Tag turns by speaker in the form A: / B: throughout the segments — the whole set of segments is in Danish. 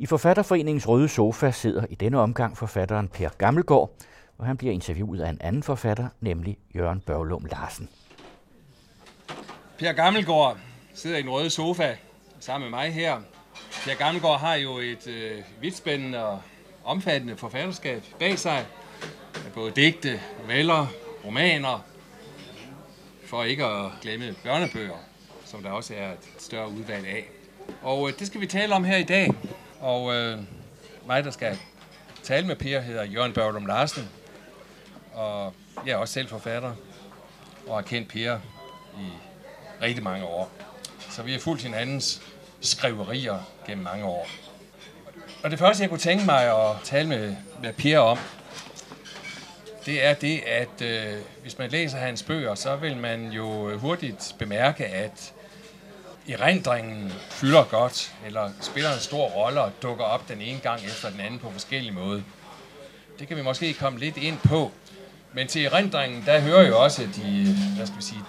A: I Forfatterforeningens Røde Sofa sidder i denne omgang forfatteren Per Gammelgaard, og han bliver interviewet af en anden forfatter, nemlig Jørgen Børglum Larsen.
B: Per Gammelgaard sidder i den røde sofa sammen med mig her. Per Gammelgaard har jo et øh, vidtspændende og omfattende forfatterskab bag sig. Med både digte, noveller, romaner, for ikke at glemme børnebøger, som der også er et større udvalg af. Og øh, det skal vi tale om her i dag. Og øh, mig, der skal tale med Per, hedder Jørgen Børglum Larsen. Og jeg er også selv forfatter og har kendt Per i rigtig mange år. Så vi har fulgt hinandens skriverier gennem mange år. Og det første, jeg kunne tænke mig at tale med, med Per om, det er det, at øh, hvis man læser hans bøger, så vil man jo hurtigt bemærke, at erindringen fylder godt, eller spiller en stor rolle og dukker op den ene gang efter den anden på forskellige måder. Det kan vi måske komme lidt ind på. Men til erindringen, der hører jo også de, hvad skal vi sige,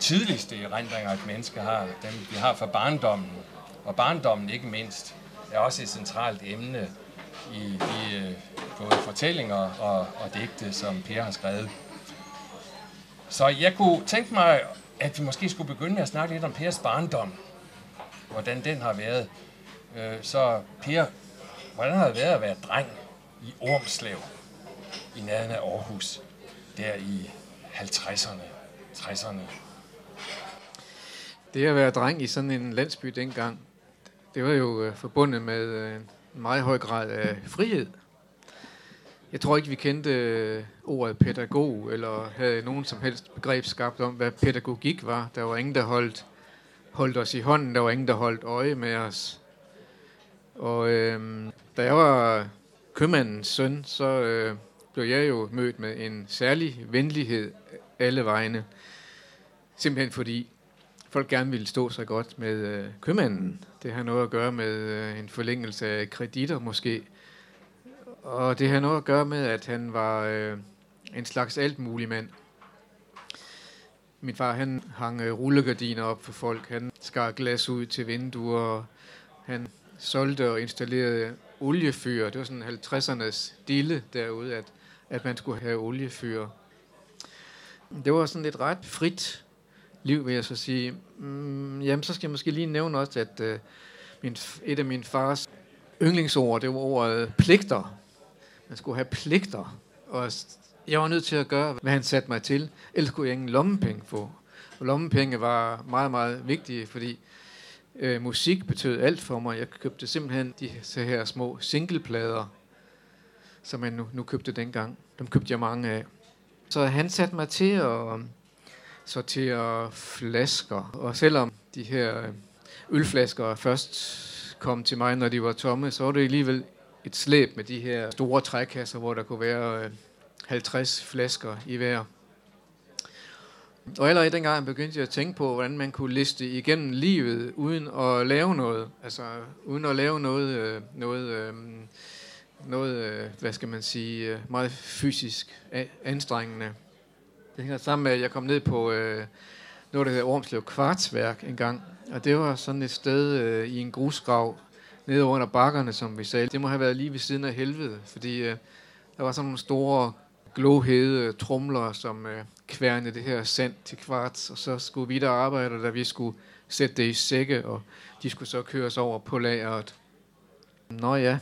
B: tidligste erindringer, et menneske har, dem vi har fra barndommen. Og barndommen ikke mindst er også et centralt emne i i øh, både fortællinger og, og digte, som Per har skrevet. Så jeg kunne tænke mig, at vi måske skulle begynde med at snakke lidt om Pers barndom. Hvordan den har været. Øh, så Per, hvordan har det været at være dreng i Ormslev i nærheden af Aarhus, der i 50'erne, 60'erne?
C: Det at være dreng i sådan en landsby dengang, det var jo øh, forbundet med øh, en meget høj grad af frihed. Jeg tror ikke, vi kendte øh, ordet pædagog, eller havde nogen som helst begreb skabt om, hvad pædagogik var. Der var ingen, der holdt, holdt os i hånden. Der var ingen, der holdt øje med os. Og øh, da jeg var købmandens søn, så øh, blev jeg jo mødt med en særlig venlighed alle vegne. Simpelthen fordi folk gerne ville stå sig godt med øh, købmanden. Det har noget at gøre med øh, en forlængelse af kreditter måske. Og det har noget at gøre med, at han var øh, en slags altmulig mand. Min far, han hang øh, rullegardiner op for folk. Han skar glas ud til vinduer. Han solgte og installerede oliefyr. Det var sådan 50'ernes dille derude, at, at man skulle have oliefyr. Det var sådan et ret frit liv, vil jeg så sige. Mm, jamen, så skal jeg måske lige nævne også, at øh, min, et af min fars yndlingsord, det var ordet pligter. Jeg skulle have pligter. Og jeg var nødt til at gøre, hvad han satte mig til. Ellers kunne jeg ingen lommepenge få. Og lommepenge var meget, meget vigtige, fordi øh, musik betød alt for mig. Jeg købte simpelthen de her små singleplader, som man nu, nu købte dengang. Dem købte jeg mange af. Så han satte mig til at øh, sortere flasker. Og selvom de her øh, ølflasker først kom til mig, når de var tomme, så var det alligevel et slæb med de her store trækasser, hvor der kunne være øh, 50 flasker i hver. Og allerede dengang begyndte jeg at tænke på, hvordan man kunne liste igennem livet uden at lave noget. Altså uden at lave noget, øh, noget, øh, noget hvad skal man sige, meget fysisk anstrengende. Det hænger sammen med, at jeg kom ned på øh, noget, der hedder Ormslev Kvartsværk en gang. Og det var sådan et sted øh, i en grusgrav nede under bakkerne, som vi sagde. Det må have været lige ved siden af helvede, fordi øh, der var sådan nogle store glohede trumler, som øh, kværnede det her sand til kvarts, og så skulle vi der arbejde, da vi skulle sætte det i sække, og de skulle så køres over på lageret. Nå ja,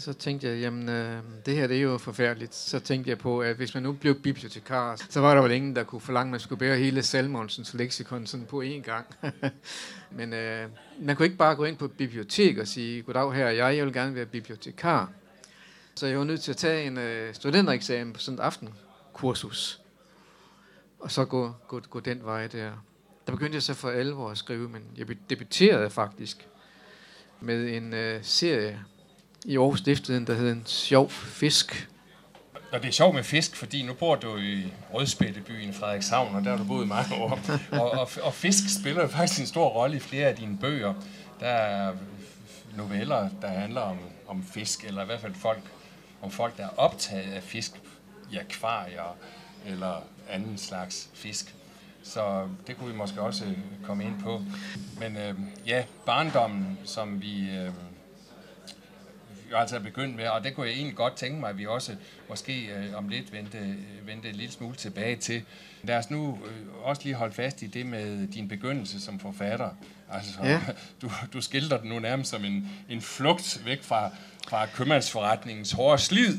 C: så, tænkte jeg, jamen øh, det her det er jo forfærdeligt. Så tænkte jeg på, at hvis man nu blev bibliotekar, så var der vel ingen, der kunne forlange, at man skulle bære hele Salmonsens leksikon sådan på én gang. Men øh, man kunne ikke bare gå ind på et bibliotek og sige, goddag her jeg, jeg vil gerne være bibliotekar. Så jeg var nødt til at tage en øh, studentereksamen på sådan et aftenkursus. Og så gå, gå, gå den vej der. Der begyndte jeg så for alvor at skrive, men jeg debuterede faktisk med en øh, serie i Aarhus Stiftet, der hedder en sjov fisk.
B: Og det er sjovt med fisk, fordi nu bor du i Rødspættebyen i Frederikshavn, og der har du boet mange år. Og, og, og fisk spiller jo faktisk en stor rolle i flere af dine bøger. Der er noveller, der handler om, om fisk, eller i hvert fald folk, om folk, der er optaget af fisk i akvarier eller anden slags fisk. Så det kunne vi måske også komme ind på. Men øh, ja, barndommen, som vi... Øh, jo altså begyndt med, og det kunne jeg egentlig godt tænke mig, at vi også måske øh, om lidt vendte, øh, vendte en lille smule tilbage til. Lad os nu øh, også lige holde fast i det med din begyndelse som forfatter. Altså, ja. du, du skildrer den nu nærmest som en, en flugt væk fra, fra købmandsforretningens hårde slid,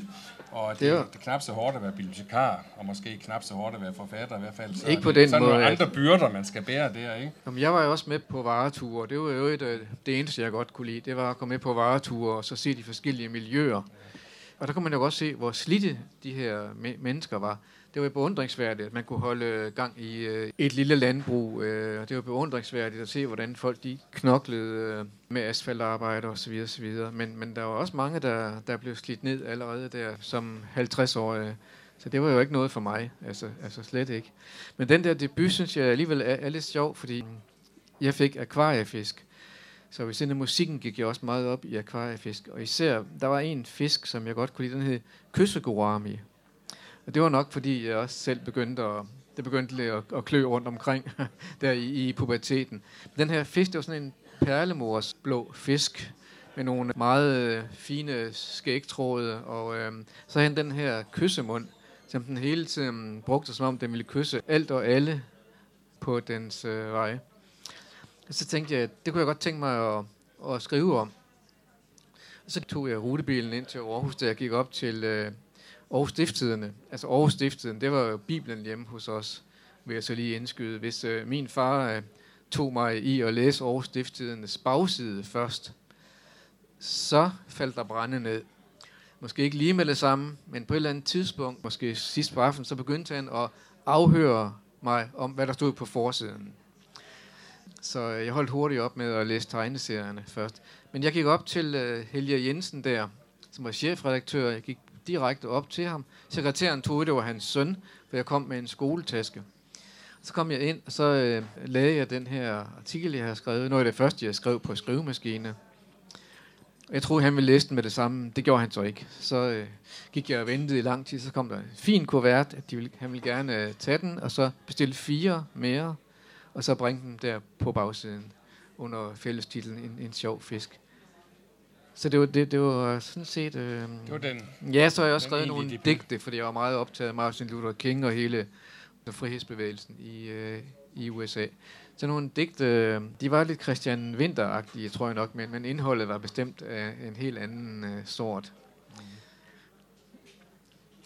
B: og det, det, er, det knap så hårdt at være bibliotekar, og måske knap så hårdt at være forfatter i hvert fald. Så
C: ikke på den
B: så
C: måde.
B: nogle andre byrder, man skal bære der, ikke?
C: Jamen, jeg var jo også med på vareture, det var jo et, øh, det eneste, jeg godt kunne lide. Det var at komme med på vareture og så se de forskellige miljøer. Og der kunne man jo også se, hvor slidte de her mennesker var det var beundringsværdigt, at man kunne holde øh, gang i øh, et lille landbrug. Øh, det var beundringsværdigt at se, hvordan folk de knoklede øh, med asfaltarbejde osv. osv. Men, men der var også mange, der, der blev slidt ned allerede der som 50-årige. Så det var jo ikke noget for mig, altså, altså slet ikke. Men den der debut, synes jeg alligevel er, er lidt sjov, fordi jeg fik akvariefisk. Så ved siden af musikken gik jeg også meget op i akvariefisk. Og især, der var en fisk, som jeg godt kunne lide, den hed kyssegorami. Og det var nok, fordi jeg også selv begyndte at, det begyndte at, at klø rundt omkring der i, i puberteten. Den her fisk, det var sådan en perlemors blå fisk med nogle meget øh, fine skægtråde, og øh, så havde den her kyssemund, som den hele tiden brugte, som om den ville kysse alt og alle på dens øh, vej. Og så tænkte jeg, det kunne jeg godt tænke mig at, at skrive om. Og så tog jeg rutebilen ind til Aarhus, da jeg gik op til øh, Aarhus Stifttiderne. Altså Aarhus Stifttiden, det var jo Bibelen hjemme hos os, vil jeg så lige indskyde. Hvis øh, min far øh, tog mig i at læse Aarhus Stiftstidernes bagside først, så faldt der brænde ned. Måske ikke lige med det samme, men på et eller andet tidspunkt, måske sidst på aftenen, så begyndte han at afhøre mig om, hvad der stod på forsiden. Så øh, jeg holdt hurtigt op med at læse tegneserierne først. Men jeg gik op til uh, Helge Jensen der, som var chefredaktør. Jeg gik direkte op til ham. Sekretæren tog det var hans søn, for jeg kom med en skoletaske. Så kom jeg ind, og så øh, lagde jeg den her artikel, jeg har skrevet. Noget af det første, jeg skrev på skrivemaskine. Jeg troede, han ville læse den med det samme. Det gjorde han så ikke. Så øh, gik jeg og ventede i lang tid. Så kom der en fin kuvert, at de ville, han ville gerne øh, tage den, og så bestille fire mere, og så bringe dem der på bagsiden under fællestitlen en, en sjov fisk. Så det var, det, det var sådan set... Øh, det
B: var den,
C: ja, så har jeg også skrevet nogle debut. digte, fordi jeg var meget optaget af Martin Luther King og hele frihedsbevægelsen i, øh, i USA. Så nogle digte, de var lidt Christian Winter-agtige, tror jeg nok, men, men indholdet var bestemt af en helt anden øh, sort.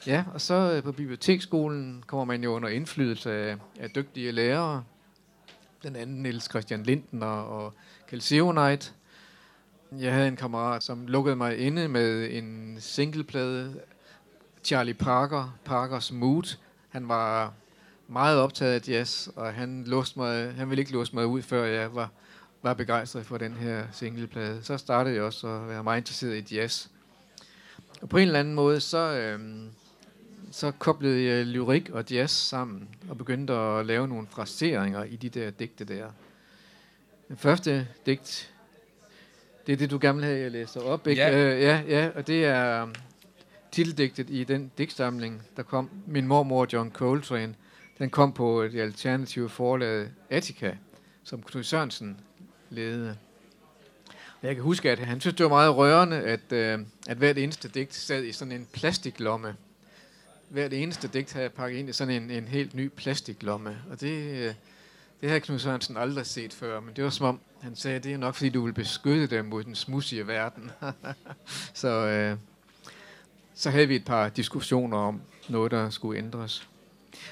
C: Ja, og så øh, på biblioteksskolen kommer man jo under indflydelse af, af dygtige lærere. Blandt andet Niels Christian Linden og, og Kjell Seoneit, jeg havde en kammerat, som lukkede mig inde med en singleplade, Charlie Parker, Parkers Mood. Han var meget optaget af jazz, og han, låste mig, han ville ikke låse mig ud, før jeg var, var begejstret for den her singleplade. Så startede jeg også at være meget interesseret i jazz. Og på en eller anden måde, så, øh, så koblede jeg lyrik og jazz sammen, og begyndte at lave nogle fraseringer i de der digte der. Den første digt, det er det, du gerne vil have, jeg læser op, ikke?
B: Ja.
C: Øh, ja, ja, og det er um, titeldigtet i den digtsamling, der kom, Min mormor John Coltrane. Den kom på det alternative forlag Attica, som Knud Sørensen ledede. Jeg kan huske, at han synes, det var meget rørende, at, øh, at hvert eneste digt sad i sådan en plastiklomme. Hvert eneste digt havde jeg pakket ind i sådan en, en helt ny plastiklomme. Og det, øh, det havde Knud Sørensen aldrig set før, men det var som om, han sagde, det er nok fordi, du vil beskytte dem mod den smudsige verden. så, øh, så havde vi et par diskussioner om noget, der skulle ændres.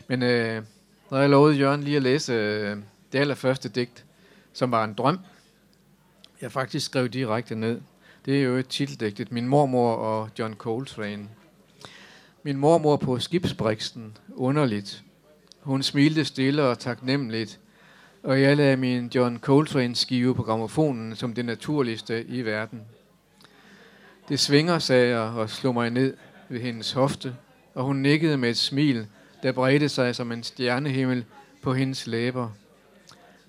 C: Men øh, når jeg lovede Jørgen lige at læse øh, det allerførste digt, som var en drøm, jeg faktisk skrev direkte ned. Det er jo et titeldigtet. Min mormor og John Coltrane. Min mormor på skibsbriksten, underligt. Hun smilte stille og taknemmeligt, og jeg lagde min John Coltrane skive på gramofonen som det naturligste i verden. Det svinger, sagde jeg og slog mig ned ved hendes hofte, og hun nikkede med et smil, der bredte sig som en stjernehimmel på hendes læber.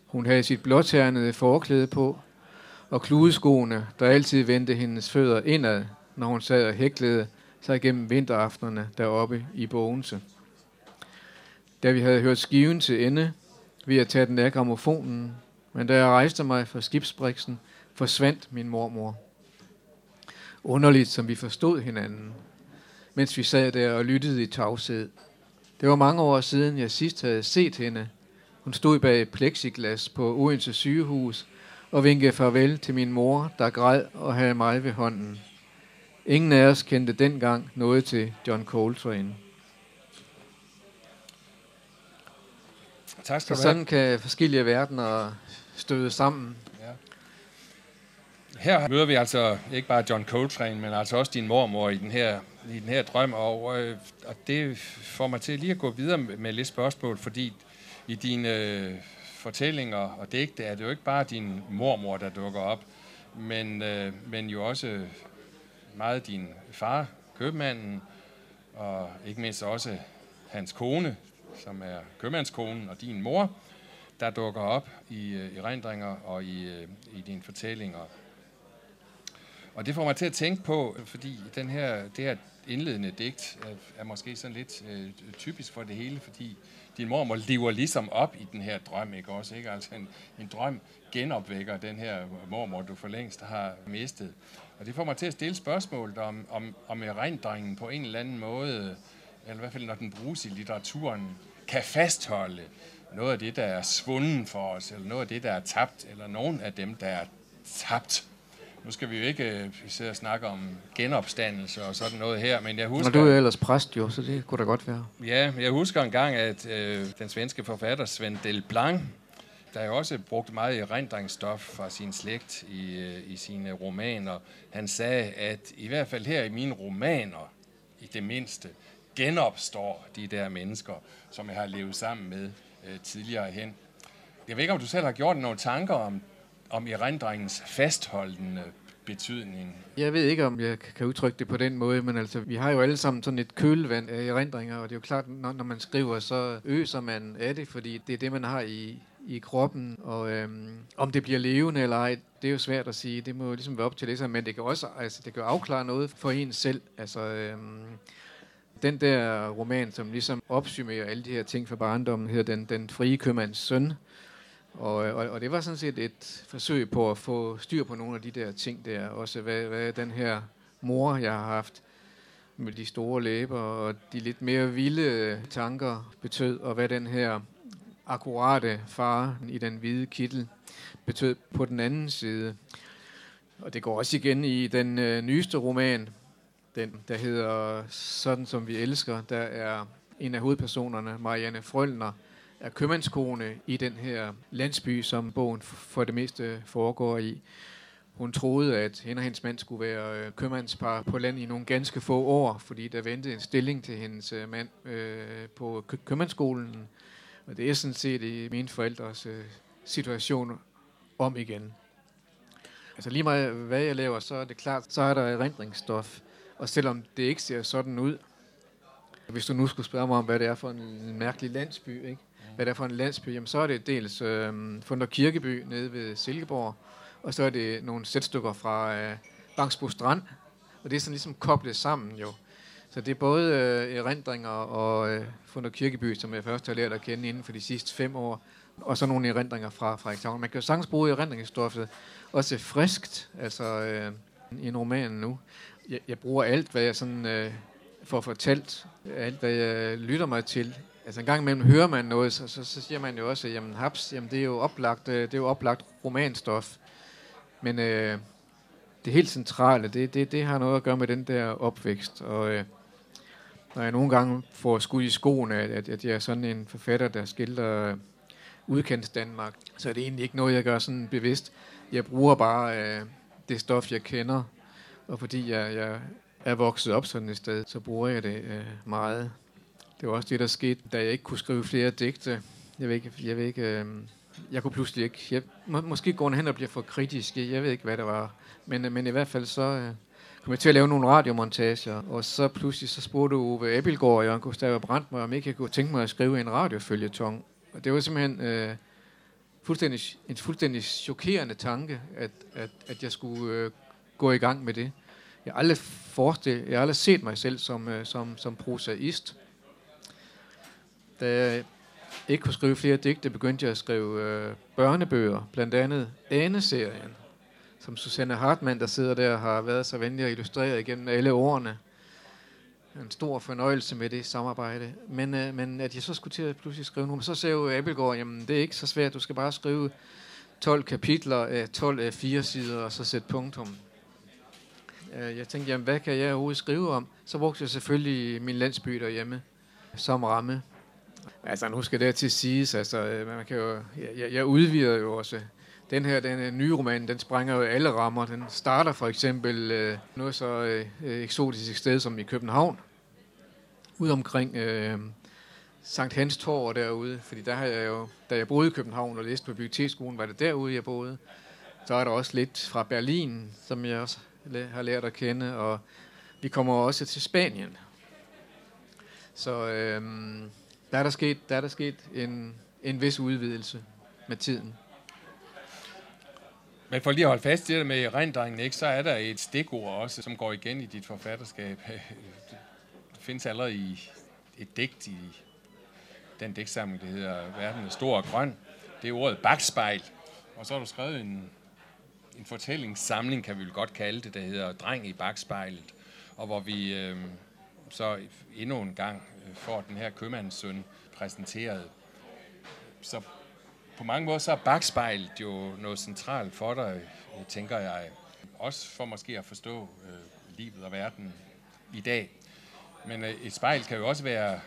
C: Hun havde sit blåternede forklæde på, og kludeskoene, der altid vendte hendes fødder indad, når hun sad og hæklede sig gennem vinteraftenerne deroppe i Bogense. Da vi havde hørt skiven til ende, ved at tage den af gramofonen, men da jeg rejste mig fra skibsbriksen, forsvandt min mormor. underligt, som vi forstod hinanden, mens vi sad der og lyttede i tavshed. Det var mange år siden, jeg sidst havde set hende. Hun stod bag plexiglas på Odense sygehus og vinkede farvel til min mor, der græd og havde mig ved hånden. Ingen af os kendte dengang noget til John Coltrane.
B: Tak skal
C: Så
B: du have.
C: sådan kan forskellige verdener støde sammen.
B: Her møder vi altså ikke bare John Coltrane, men altså også din mormor i den her, i den her drøm, og, øh, og det får mig til lige at gå videre med, med lidt spørgsmål, fordi i dine øh, fortællinger og digte er det jo ikke bare din mormor, der dukker op, men, øh, men jo også meget din far, købmanden, og ikke mindst også hans kone, som er købmandskonen, og din mor, der dukker op i øh, erindringer og i, øh, i dine fortællinger. Og det får mig til at tænke på, fordi den her, det her indledende digt er, er måske sådan lidt øh, typisk for det hele, fordi din mormor lever ligesom op i den her drøm, ikke også? Ikke? Altså en, en drøm genopvækker den her mormor, du for længst har mistet. Og det får mig til at stille spørgsmålet om, om, om erindringen på en eller anden måde, eller i hvert fald når den bruges i litteraturen, kan fastholde noget af det, der er svunden for os, eller noget af det, der er tabt, eller nogen af dem, der er tabt. Nu skal vi jo ikke øh, sidde og snakke om genopstandelse og sådan noget her, men jeg husker...
C: du er ellers præst jo, så det kunne da godt være.
B: Ja, jeg husker en gang, at øh, den svenske forfatter Svend Del Blanc, der jo også brugt meget erindringsstof fra sin slægt i, øh, i sine romaner, han sagde, at i hvert fald her i mine romaner, i det mindste, genopstår de der mennesker, som jeg har levet sammen med øh, tidligere hen. Jeg ved ikke, om du selv har gjort nogle tanker om, om erindringens fastholdende betydning.
C: Jeg ved ikke, om jeg kan udtrykke det på den måde, men altså, vi har jo alle sammen sådan et kølvand af erindringer, og det er jo klart, når, når man skriver, så øser man af det, fordi det er det, man har i, i kroppen, og øhm, om det bliver levende eller ej, det er jo svært at sige. Det må jo ligesom være op til læseren, men det kan også altså, det kan jo afklare noget for en selv. Altså, øhm, den der roman, som ligesom opsummerer alle de her ting fra barndommen, hedder Den, den frie købmands søn. Og, og, og det var sådan set et forsøg på at få styr på nogle af de der ting der. Også hvad, hvad den her mor, jeg har haft med de store læber og de lidt mere vilde tanker betød, og hvad den her akkurate far i den hvide kittel betød på den anden side. Og det går også igen i den øh, nyeste roman, den der hedder Sådan som vi elsker. Der er en af hovedpersonerne, Marianne Frølner, er købmandskone i den her landsby, som bogen for det meste foregår i. Hun troede, at hende og hendes mand skulle være øh, købmandspar på land i nogle ganske få år, fordi der ventede en stilling til hendes øh, mand øh, på kø- købmandsskolen. Og det er sådan set i mine forældres øh, situation om igen. Altså lige meget hvad jeg laver, så er det klart, så er der erindringsstof. Og selvom det ikke ser sådan ud, hvis du nu skulle spørge mig om, hvad det er for en mærkelig landsby, ikke? hvad det er for en landsby, jamen så er det dels øh, Funder Kirkeby nede ved Silkeborg, og så er det nogle sætstykker fra øh, Bangsbo Strand, og det er sådan ligesom koblet sammen jo. Så det er både øh, erindringer og øh, Funder Kirkeby, som jeg først har lært at kende inden for de sidste fem år, og så nogle erindringer fra Frederikshavn. Man kan jo sagtens bruge erindringsstoffet også friskt, altså øh, i en roman nu. Jeg, jeg bruger alt, hvad jeg sådan øh, får fortalt, alt hvad jeg lytter mig til. Altså en gang imellem hører man noget, så, så, så siger man jo også, jamen haps, jamen det er jo oplagt, øh, det er jo oplagt romanstof. Men øh, det helt centrale, det, det, det har noget at gøre med den der opvækst. Og øh, når jeg nogle gange får skud i skoene, at, at jeg er sådan en forfatter, der skildrer øh, Danmark, så er det egentlig ikke noget, jeg gør sådan bevidst. Jeg bruger bare øh, det stof, jeg kender, og fordi jeg, jeg er vokset op sådan et sted, så bruger jeg det øh, meget. Det var også det, der skete, da jeg ikke kunne skrive flere digte. Jeg ved ikke, jeg ved ikke, øh, jeg kunne pludselig ikke, jeg, må, måske går hen og bliver for kritisk, jeg ved ikke, hvad det var. Men, øh, men i hvert fald så øh, kom jeg til at lave nogle radiomontager, og så pludselig så spurgte Ove Abelgaard og Jørgen Gustav Brandt mig, om ikke jeg kunne tænke mig at skrive en radiofølgetong. Og det var simpelthen øh, fuldstændig, en fuldstændig chokerende tanke, at, at, at jeg skulle øh, gå i gang med det. Jeg har aldrig, forestillet, jeg har aldrig set mig selv som, øh, som, som prosaist. Da jeg ikke kunne skrive flere digte, begyndte jeg at skrive øh, børnebøger, blandt andet Ane-serien, som Susanne Hartmann, der sidder der, har været så venlig at illustrere igennem alle årene. En stor fornøjelse med det samarbejde. Men, øh, men at jeg så skulle til at pludselig skrive nu, så sagde jo Abelgaard, jamen det er ikke så svært, du skal bare skrive 12 kapitler af 12 af 4 sider, og så sætte punktum. Øh, jeg tænkte, jamen hvad kan jeg overhovedet skrive om? Så brugte jeg selvfølgelig min landsby derhjemme som ramme. Altså nu skal det til siges, altså øh, man kan jo, jeg, jeg udvider jo også. Den her, den øh, nye roman, den sprænger jo alle rammer. Den starter for eksempel øh, noget så øh, eksotisk sted som i København, ud omkring øh, Sankt Hans Torv derude, fordi der har jeg jo, da jeg boede i København og læste på biblioteksskolen, var det derude, jeg boede. Så er der også lidt fra Berlin, som jeg også har lært at kende, og vi kommer også til Spanien. Så øh, der er der sket, der er der sket en, en vis udvidelse med tiden.
B: Men for lige at holde fast i det med rendringen, ikke, så er der et stikord også, som går igen i dit forfatterskab. Det findes allerede i et digt i den digtsamling, der hedder Verden er stor og grøn. Det er ordet bagspejl. Og så har du skrevet en, en fortællingssamling, kan vi vel godt kalde det, der hedder Dreng i bagspejlet. Og hvor vi øh, så endnu en gang øh, får den her købmandssøn præsenteret. Så på mange måder så er bagspejlet jo noget centralt for dig, øh, tænker jeg. Også for måske at forstå øh, livet og verden i dag. Men øh, et spejl kan jo også være,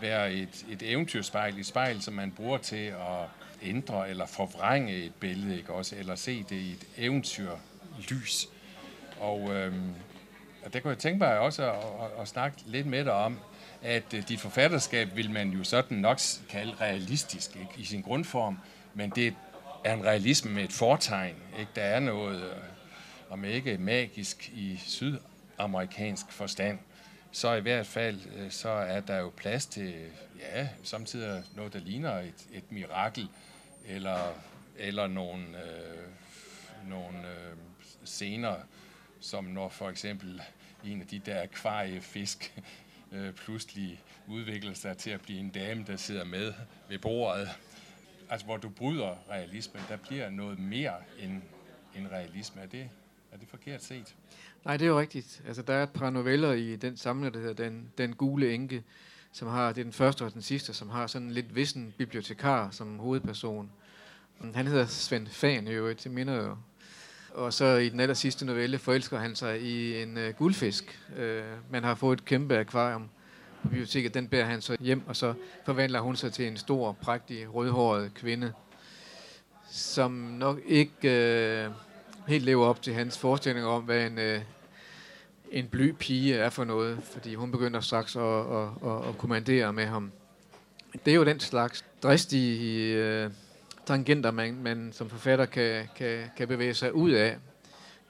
B: være et, et eventyrspejl, et spejl, som man bruger til at ændre eller forvrænge et billede, ikke også? eller se det i et eventyrlys. Og, øhm, og det kunne jeg tænke mig også at, at, at snakke lidt med dig om, at uh, dit forfatterskab vil man jo sådan nok kalde realistisk ikke? i sin grundform, men det er en realisme med et fortegn. Ikke? Der er noget, øh, om ikke magisk i sydamerikansk forstand, så i hvert fald øh, så er der jo plads til, ja, samtidig noget, der ligner et, et mirakel, eller, eller nogle, øh, nogle øh, scener, som når for eksempel en af de der akvariefisk øh, pludselig udvikler sig til at blive en dame, der sidder med ved bordet. Altså, hvor du bryder realismen, der bliver noget mere end, end realisme. Er det, er det forkert set?
C: Nej, det er jo rigtigt. Altså, der er et par noveller i den samling, der hedder Den, den gule enke, som har, det er den første og den sidste, som har sådan en lidt vissen bibliotekar som hovedperson. Mm, han hedder Svend Fan i øvrigt, det minder jo. Og så i den aller sidste novelle forelsker han sig i en uh, guldfisk. Uh, man har fået et kæmpe akvarium på biblioteket, den bærer han så hjem, og så forvandler hun sig til en stor, prægtig, rødhåret kvinde, som nok ikke uh, helt lever op til hans forestilling om, hvad en, uh, en bly pige er for noget, fordi hun begynder straks at, at, at, at kommandere med ham. Det er jo den slags dristige uh, tangenter, man, man som forfatter kan, kan, kan bevæge sig ud af.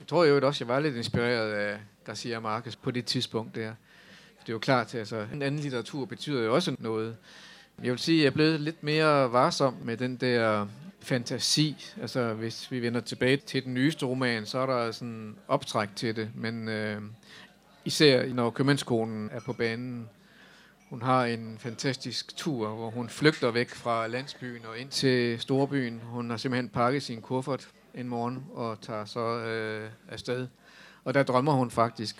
C: Jeg tror jo også, jeg var lidt inspireret af Garcia Marquez på det tidspunkt der. Det er jo klart, at altså, en anden litteratur betyder jo også noget. Jeg vil sige, at jeg er blevet lidt mere varsom med den der fantasi. Altså, hvis vi vender tilbage til den nyeste roman, så er der sådan optræk til det. Men øh, især når købmandskonen er på banen, hun har en fantastisk tur, hvor hun flygter væk fra landsbyen og ind til storbyen. Hun har simpelthen pakket sin kuffert en morgen og tager så øh, afsted. Og der drømmer hun faktisk.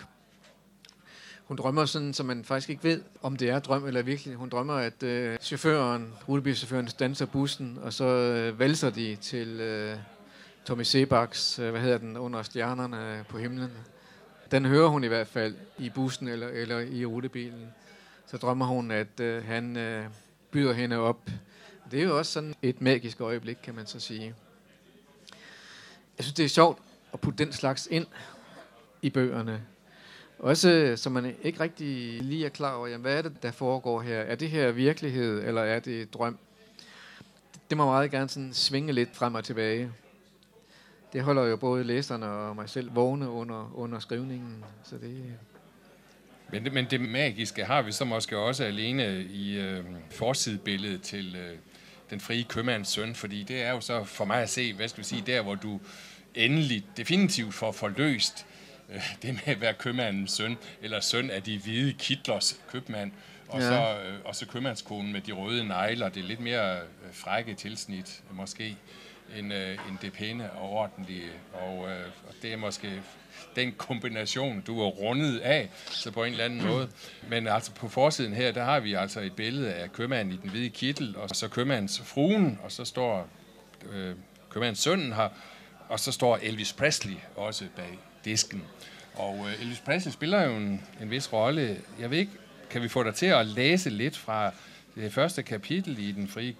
C: Hun drømmer sådan, så man faktisk ikke ved, om det er drøm eller virkelig. Hun drømmer, at øh, chaufføren, rutebilschaufføren, danser bussen, og så øh, valser de til øh, Tommy Sebaks, øh, hvad hedder den, under stjernerne på himlen. Den hører hun i hvert fald i bussen eller, eller i rutebilen så drømmer hun, at øh, han øh, byder hende op. Det er jo også sådan et magisk øjeblik, kan man så sige. Jeg synes, det er sjovt at putte den slags ind i bøgerne. Også så man ikke rigtig lige er klar over, jamen, hvad er det, der foregår her? Er det her virkelighed, eller er det drøm? Det må meget gerne sådan svinge lidt frem og tilbage. Det holder jo både læserne og mig selv vågne under, under skrivningen. Så det,
B: men det, men det magiske har vi så måske også alene i øh, forsidebilledet til øh, den frie købmands søn, fordi det er jo så for mig at se, hvad skal vi sige, der hvor du endelig definitivt får forløst øh, det med at være købmandens søn, eller søn af de hvide kitlers købmand, og, ja. så, øh, og så købmandskonen med de røde negler, det er lidt mere øh, frække tilsnit måske. end, øh, end det pæne og ordentlige. Og, og det er måske den kombination, du er rundet af, så på en eller anden måde. Men altså på forsiden her, der har vi altså et billede af købmanden i den hvide kittel, og så købmandens fruen, og så står øh, købmandens sønnen her, og så står Elvis Presley også bag disken. Og øh, Elvis Presley spiller jo en, en vis rolle. Jeg ved ikke, kan vi få dig til at læse lidt fra det første kapitel i Den frie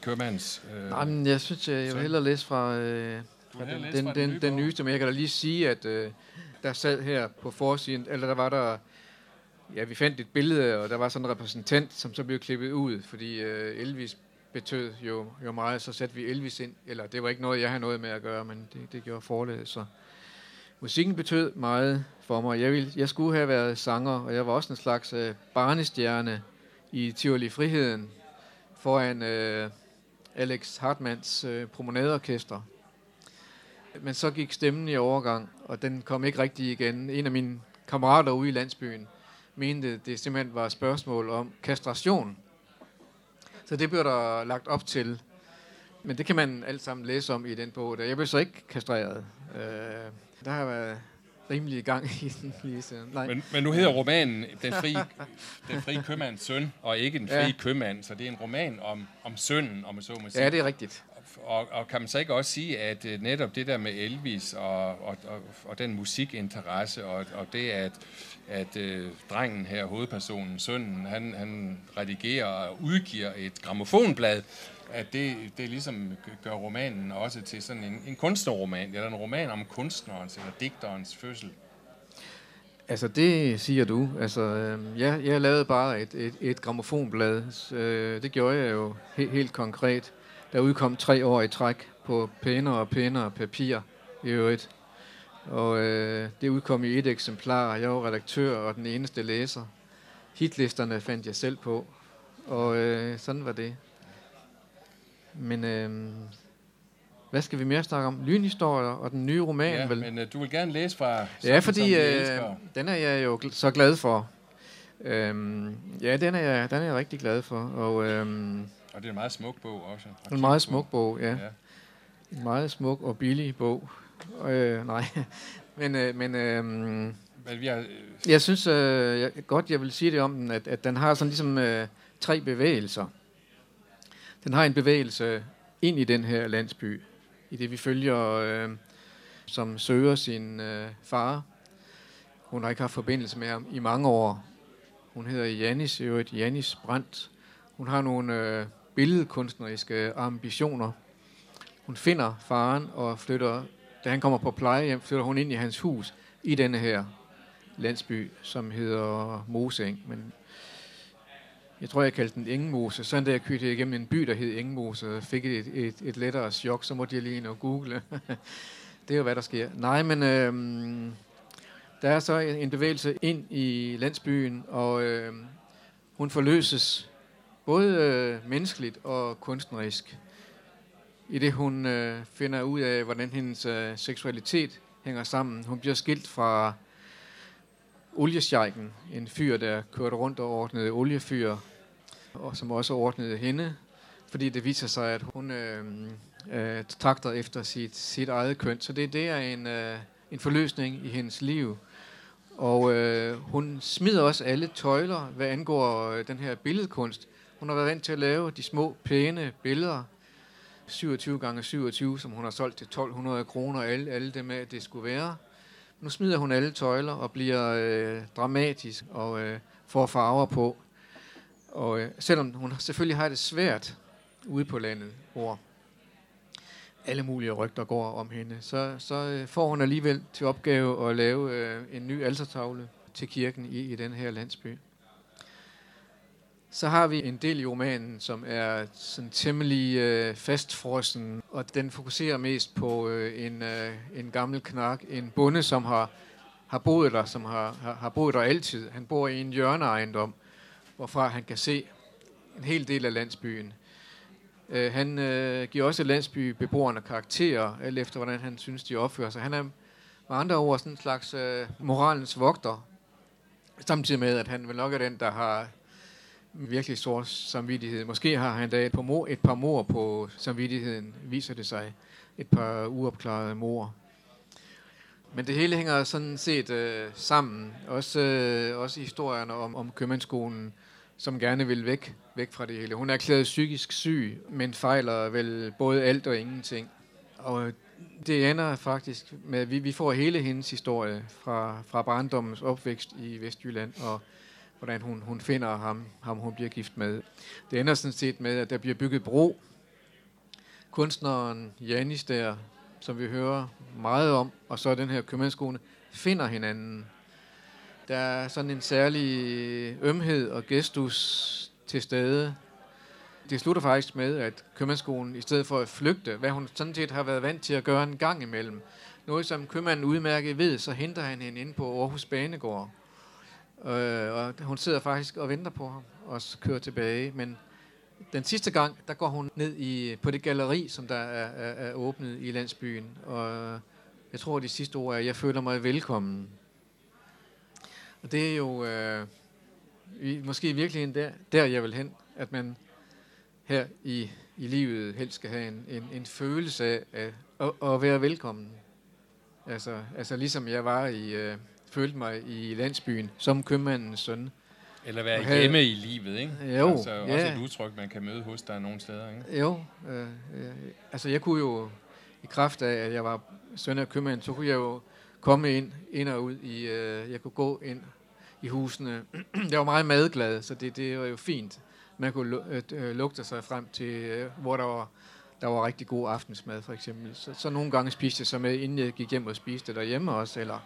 B: købmands...
C: Øh, Nej, men jeg synes, jeg, jeg vil hellere læse fra, øh, fra den, den, den, den, den nyeste, men jeg kan da lige sige, at øh, der sad her på forsiden, eller der var der... Ja, vi fandt et billede, og der var sådan en repræsentant, som så blev klippet ud, fordi øh, Elvis betød jo, jo meget, så satte vi Elvis ind. Eller det var ikke noget, jeg havde noget med at gøre, men det, det gjorde forlaget, så... Musikken betød meget for mig. Jeg, ville, jeg skulle have været sanger, og jeg var også en slags øh, barnestjerne i Tivoli Friheden foran øh, Alex Hartmans øh, promenadeorkester. Men så gik stemmen i overgang, og den kom ikke rigtig igen. En af mine kammerater ude i landsbyen mente, det simpelthen var et spørgsmål om kastration. Så det blev der lagt op til. Men det kan man alt sammen læse om i den bog. Der. Jeg blev så ikke kastreret. Øh, der har været rimelig gang i den lige siden.
B: Nej. Men, men nu hedder romanen Den frie, den frie købmands søn, og ikke Den frie ja. købmand, så det er en roman om, om sønnen, om så må
C: sige. Ja, det er rigtigt.
B: Og, og kan man så ikke også sige, at uh, netop det der med Elvis og, og, og, og den musikinteresse, og, og det at, at uh, drengen her, hovedpersonen, sønnen, han, han redigerer og udgiver et gramofonblad, at det, det ligesom gør romanen også til sådan en, en kunstnerroman, eller en roman om kunstnerens eller digterens fødsel.
C: Altså det siger du. Altså, øh, jeg, jeg lavede bare et, et, et gramofonblad. Øh, det gjorde jeg jo he, helt konkret. Der udkom tre år i træk på pænere og pænere papir i øvrigt. Og øh, det udkom i et eksemplar. Jeg var redaktør og den eneste læser. Hitlisterne fandt jeg selv på. Og øh, sådan var det. Men øh, hvad skal vi mere snakke om? Lynhistorier og den nye roman,
B: ja,
C: vel?
B: men øh, du vil gerne læse fra...
C: Ja, fordi øh, den er jeg jo gl- så glad for. Øhm, ja, den er, jeg, den er jeg rigtig glad for. Og, øhm,
B: og det er en meget smuk bog også.
C: En meget smuk bog, ja. ja. En meget smuk og billig bog. Øh, nej, men... Øh, men øh, men vi har, øh, jeg synes øh, jeg, godt, jeg vil sige det om den, at, at den har sådan ligesom øh, tre bevægelser den har en bevægelse ind i den her landsby, i det vi følger, øh, som søger sin øh, far. Hun har ikke haft forbindelse med ham i mange år. Hun hedder Janis, øvrigt Janis Brandt. Hun har nogle øh, billedkunstneriske ambitioner. Hun finder faren og flytter, da han kommer på plejehjem, flytter hun ind i hans hus i denne her landsby, som hedder Moseng. Men jeg tror, jeg kaldte den Ingemose. Sådan da jeg kørte igennem en by, der hed Ingemose, og fik et, et, et lettere chok, så måtte jeg lige ind og google. det er jo, hvad der sker. Nej, men øh, der er så en bevægelse ind i landsbyen, og øh, hun forløses både øh, menneskeligt og kunstnerisk, i det hun øh, finder ud af, hvordan hendes øh, seksualitet hænger sammen. Hun bliver skilt fra oliesjejken, en fyr, der kørte rundt og ordnede oliefyr, og som også ordnede hende, fordi det viser sig, at hun øh, øh, trakter efter sit, sit eget køn. Så det, det er en, øh, en forløsning i hendes liv. Og øh, hun smider også alle tøjler, hvad angår øh, den her billedkunst. Hun har været vant til at lave de små, pæne billeder, 27 gange 27, som hun har solgt til 1200 kroner, alle, alle dem af, at det skulle være. Nu smider hun alle tøjler og bliver øh, dramatisk og øh, får farver på. Og øh, selvom hun selvfølgelig har det svært ude på landet, hvor alle mulige rygter går om hende, så, så øh, får hun alligevel til opgave at lave øh, en ny altertavle til kirken i, i den her landsby. Så har vi en del i romanen, som er sådan temmelig øh, fastfrossen, og den fokuserer mest på øh, en, øh, en gammel knak, en bonde, som har, har boet der, som har, har, har boet der altid. Han bor i en hjørneejendom, hvorfra han kan se en hel del af landsbyen. Øh, han øh, giver også landsbybeboerne karakterer, alt efter hvordan han synes, de opfører sig. Han er med andre ord sådan en slags øh, moralens vogter, samtidig med, at han vel nok er den, der har virkelig stor samvittighed. Måske har han da et par, mor, et par mor på samvittigheden, viser det sig. Et par uopklarede mor. Men det hele hænger sådan set øh, sammen. Også, øh, også historierne om, om købmandsskolen, som gerne vil væk, væk fra det hele. Hun er erklæret psykisk syg, men fejler vel både alt og ingenting. Og det ender faktisk med, at vi, vi får hele hendes historie fra, fra barndommens opvækst i Vestjylland, og hvordan hun, hun finder ham, ham, hun bliver gift med. Det ender sådan set med, at der bliver bygget bro. Kunstneren Janis der, som vi hører meget om, og så den her købmandskone, finder hinanden. Der er sådan en særlig ømhed og gestus til stede. Det slutter faktisk med, at købmandskonen, i stedet for at flygte, hvad hun sådan set har været vant til at gøre en gang imellem, noget som købmanden udmærket ved, så henter han hende ind på Aarhus Banegård. Øh, og hun sidder faktisk og venter på ham og kører tilbage. Men den sidste gang, der går hun ned i, på det galleri, som der er, er, er åbnet i landsbyen. Og jeg tror, de sidste ord er, jeg føler mig velkommen. Og det er jo øh, måske virkelig der, der, jeg vil hen, at man her i, i livet helst skal have en, en, en følelse af at, at, at være velkommen. Altså, altså ligesom jeg var i, øh, følte mig i landsbyen som købmandens søn.
B: Eller være havde, hjemme i livet, ikke?
C: Jo,
B: altså, ja. Også et udtryk, man kan møde hos dig nogle steder, ikke?
C: Jo, øh, øh, altså jeg kunne jo, i kraft af, at jeg var søn af købmand, så kunne jeg jo komme ind, ind og ud i, øh, jeg kunne gå ind i husene. jeg var meget madglad, så det, det var jo fint. Man kunne øh, øh, lugte sig frem til, øh, hvor der var, der var rigtig god aftensmad, for eksempel. Så, så nogle gange spiste jeg så med, inden jeg gik hjem og spiste derhjemme også, eller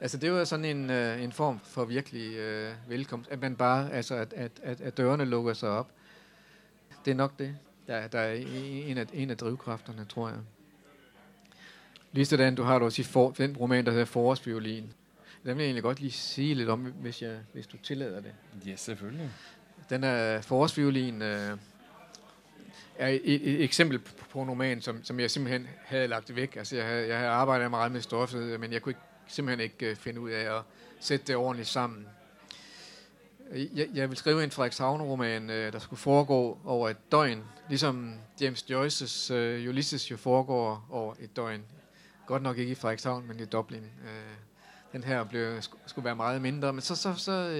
C: Altså det var sådan en, øh, en form for virkelig øh, velkomst, at man bare, altså at, at, at, at dørene lukker sig op. Det er nok det, der, der er en af, en af drivkræfterne, tror jeg. Lige sådan, du har du også i for, den roman, der hedder Forårsviolin. Den vil jeg egentlig godt lige sige lidt om, hvis, jeg, hvis du tillader det.
B: Ja, selvfølgelig.
C: Den er Forårsviolin øh, er et, et, eksempel på en roman, som, som jeg simpelthen havde lagt væk. Altså, jeg havde, jeg havde arbejdet meget med stoffet, men jeg kunne ikke simpelthen ikke øh, finde ud af at sætte det ordentligt sammen. Jeg, jeg vil skrive en Frederikshavn-roman, øh, der skulle foregå over et døgn, ligesom James Joyce's uh, Ulysses jo foregår over et døgn. Godt nok ikke i Frederikshavn, men i Dublin. Uh, den her blev, skulle være meget mindre, men så, så, så uh,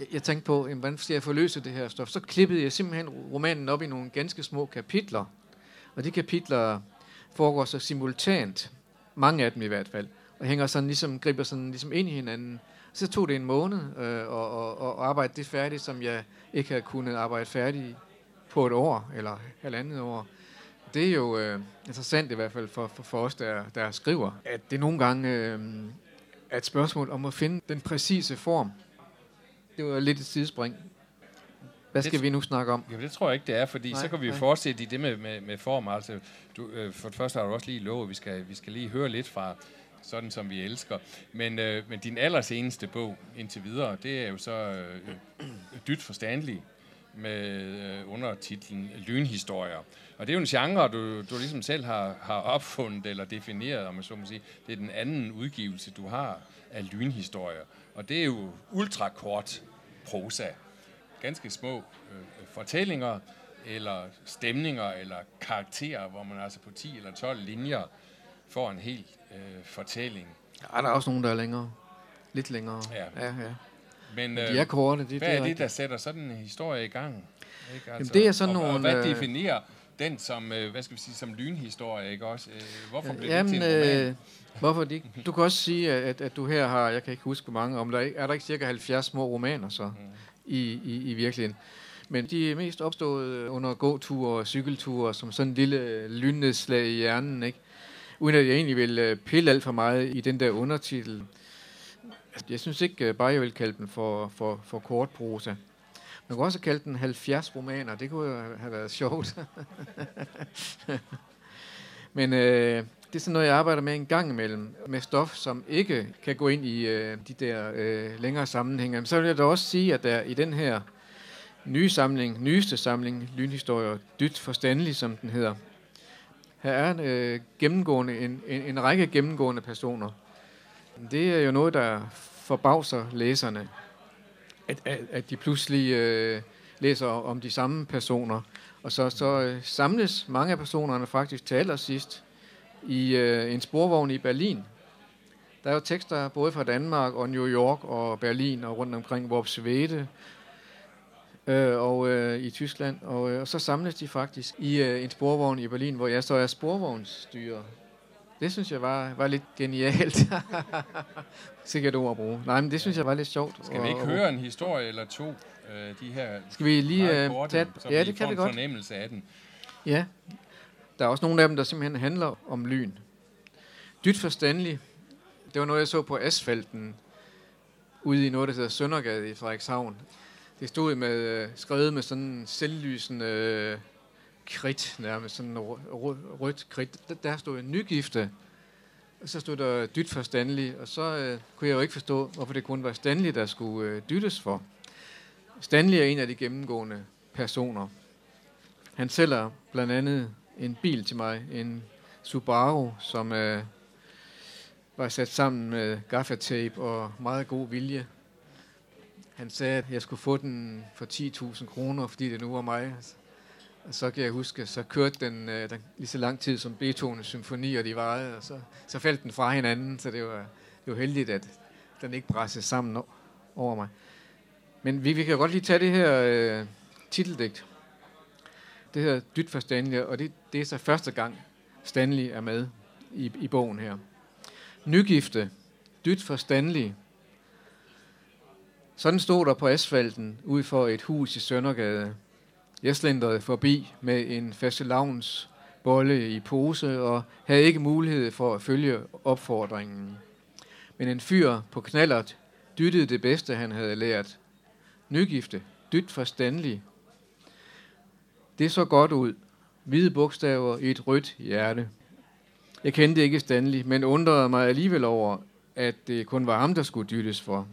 C: jeg, jeg tænkte på, jamen, hvordan skal jeg forløse det her stof? Så klippede jeg simpelthen romanen op i nogle ganske små kapitler, og de kapitler foregår så simultant, mange af dem i hvert fald, og hænger sådan ligesom, griber sådan ligesom ind i hinanden. Så tog det en måned øh, og, og, og arbejde det færdigt, som jeg ikke havde kunnet arbejde færdigt på et år eller halvandet år. Det er jo øh, interessant i hvert fald for, for, for os, der, der skriver, at det nogle gange øh, er et spørgsmål om at finde den præcise form. Det var lidt et sidespring. Hvad skal det, vi nu snakke om?
B: Jamen, det tror jeg ikke, det er, fordi nej, så kan vi nej. fortsætte i det med, med, med form. Altså, du, øh, for det første har du også lige lovet, at vi skal, vi skal lige høre lidt fra, sådan som vi elsker. Men, øh, men din allerseneste bog indtil videre, det er jo så øh, dyt forstandelig med øh, undertitlen Lynhistorier. Og det er jo en genre, du, du ligesom selv har, har opfundet eller defineret, om man så må sige. Det er den anden udgivelse, du har af lynhistorier. Og det er jo ultrakort prosa. Ganske små øh, fortællinger, eller stemninger, eller karakterer, hvor man altså på 10 eller 12 linjer får en helt øh, fortælling.
C: Ja, der er også nogen, der er længere. Lidt længere.
B: Ja.
C: ja, ja.
B: Men,
C: øh, de er korte. Det,
B: hvad
C: det
B: er,
C: er
B: det, der sætter sådan en historie i gang?
C: Ikke? Altså, Jamen, det er sådan
B: og,
C: nogle...
B: Og hvad
C: øh,
B: definerer den som, øh, hvad skal vi sige, som lynhistorie, ikke også? Øh, hvorfor bliver
C: Jamen,
B: det til en roman?
C: Øh, hvorfor det ikke? Du kan også sige, at, at du her har, jeg kan ikke huske mange, om der er, er der ikke cirka 70 små romaner så, mm. i, i, i virkeligheden. Men de er mest opstået under gåture og cykelture, som sådan en lille lynnedslag i hjernen, ikke? Uden at jeg egentlig vil øh, pille alt for meget i den der undertitel. Altså, jeg synes ikke øh, bare, jeg vil kalde den for, for, for kortprosa. Man kunne også kalde den 70 romaner. Det kunne jo have været sjovt. Men øh, det er sådan noget, jeg arbejder med en gang imellem, med stof, som ikke kan gå ind i øh, de der øh, længere sammenhænge. Men så vil jeg da også sige, at der i den her nye samling, nyeste samling, Lynhistorier, dyt forstandelig, som den hedder, her er en, øh, gennemgående, en, en, en række gennemgående personer. Det er jo noget, der forbavser læserne. at, at, at de pludselig øh, læser om de samme personer. Og så, så øh, samles mange af personerne faktisk til allersidst i øh, en sporvogn i Berlin. Der er jo tekster både fra Danmark og New York og Berlin og rundt omkring Worpswede øh, og øh, i Tyskland. Og, øh, og så samles de faktisk i øh, en sporvogn i Berlin, hvor jeg så er sporvognsstyrer. Det synes jeg var, var lidt genialt. Sikkert ord at bruge. Nej, men det synes jeg var lidt sjovt.
B: Skal vi ikke
C: og,
B: høre en historie eller to? Øh, de her
C: Skal vi lige øh,
B: korte,
C: tage...
B: så
C: Ja, det kan vi
B: en
C: godt.
B: fornemmelse af den.
C: Ja. Der er også nogle af dem, der simpelthen handler om lyn. Dyt forstandelig. Det var noget, jeg så på asfalten ude i noget, der hedder Søndergade i Frederikshavn. Det stod med, øh, skrevet med sådan en selvlysende øh, kridt, nærmest sådan rødt kridt. Der, der stod en nygifte, og så stod der dyt forstandelig, og så øh, kunne jeg jo ikke forstå, hvorfor det kun var Stanley, der skulle øh, dyttes for. Stanley er en af de gennemgående personer. Han sælger blandt andet en bil til mig, en Subaru, som øh, var sat sammen med gaffatape og meget god vilje. Han sagde, at jeg skulle få den for 10.000 kroner, fordi det nu var mig. Og så kan jeg huske, så kørte den, øh, den lige så lang tid som Beethovens symfoni, og de varede, og så, så faldt den fra hinanden, så det var, det var heldigt, at den ikke pressede sammen over mig. Men vi, vi kan godt lige tage det her øh, titeldigt. Det hedder Dyt for Stanley, og det, det er så første gang, Stanley er med i, i bogen her. Nygifte, dyt for Stanley. Sådan stod der på asfalten ud for et hus i Søndergade. Jeg slendrede forbi med en fastelavns bolle i pose og havde ikke mulighed for at følge opfordringen. Men en fyr på knallert dyttede det bedste, han havde lært. Nygifte, dyt forstandelig. Det så godt ud. Hvide bogstaver i et rødt hjerte. Jeg kendte ikke Stanley, men undrede mig alligevel over, at det kun var ham, der skulle dyttes for.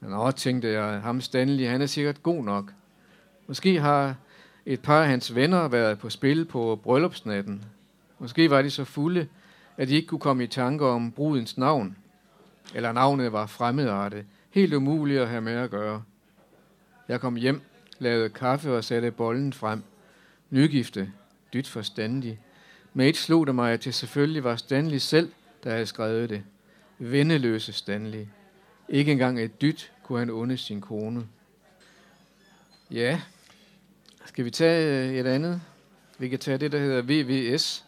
C: Nå, tænkte jeg, ham Stanley, han er sikkert god nok. Måske har et par af hans venner været på spil på bryllupsnatten. Måske var de så fulde, at de ikke kunne komme i tanker om brudens navn. Eller navnet var fremmedartet. Helt umuligt at have med at gøre. Jeg kom hjem, lavede kaffe og satte bollen frem. Nygifte, dyt forstandig. Med et slog det mig, at det selvfølgelig var Stanley selv, der havde skrevet det. Vendeløse Stanley. Ikke engang et dyt kunne han unde sin kone. Ja, skal vi tage øh, et andet? Vi kan tage det, der hedder VVS.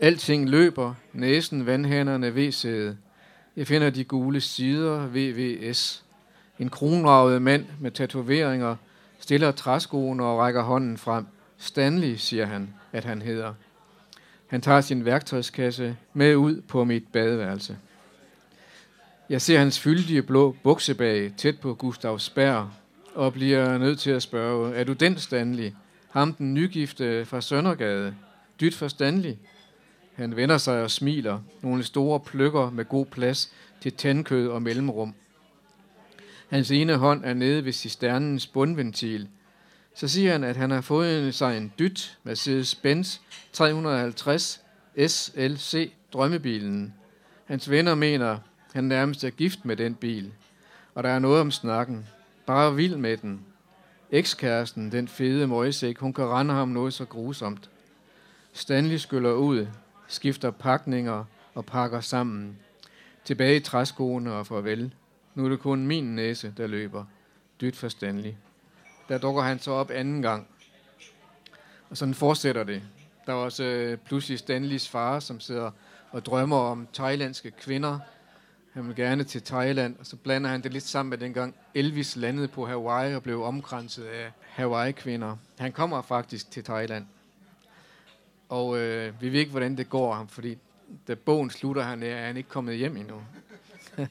C: Alting løber, næsen, vandhænderne, VC'et. Jeg finder de gule sider, VVS. En kronravet mand med tatoveringer stiller træskoene og rækker hånden frem. Stanley, siger han, at han hedder. Han tager sin værktøjskasse med ud på mit badeværelse. Jeg ser hans fyldige blå buksebag tæt på Gustav Spær og bliver nødt til at spørge, er du den Stanley? Ham den nygifte fra Søndergade? Dyt for Stanley? Han vender sig og smiler. Nogle store pløkker med god plads til tandkød og mellemrum. Hans ene hånd er nede ved cisternens bundventil. Så siger han, at han har fået sig en dyt Mercedes-Benz 350 SLC drømmebilen. Hans venner mener, han nærmest er gift med den bil. Og der er noget om snakken. Bare vild med den. Ekskæresten, den fede møgsæk, hun kan rende ham noget så grusomt. Stanley skyller ud, skifter pakninger og pakker sammen. Tilbage i træskoene og farvel. Nu er det kun min næse, der løber. Dyt for Stanley. Der dukker han så op anden gang. Og sådan fortsætter det. Der er også øh, pludselig Stanleys far, som sidder og drømmer om thailandske kvinder. Han vil gerne til Thailand, og så blander han det lidt sammen med dengang Elvis landede på Hawaii og blev omkranset af Hawaii-kvinder. Han kommer faktisk til Thailand. Og øh, vi ved ikke, hvordan det går ham, fordi da bogen slutter, han er han ikke kommet hjem endnu.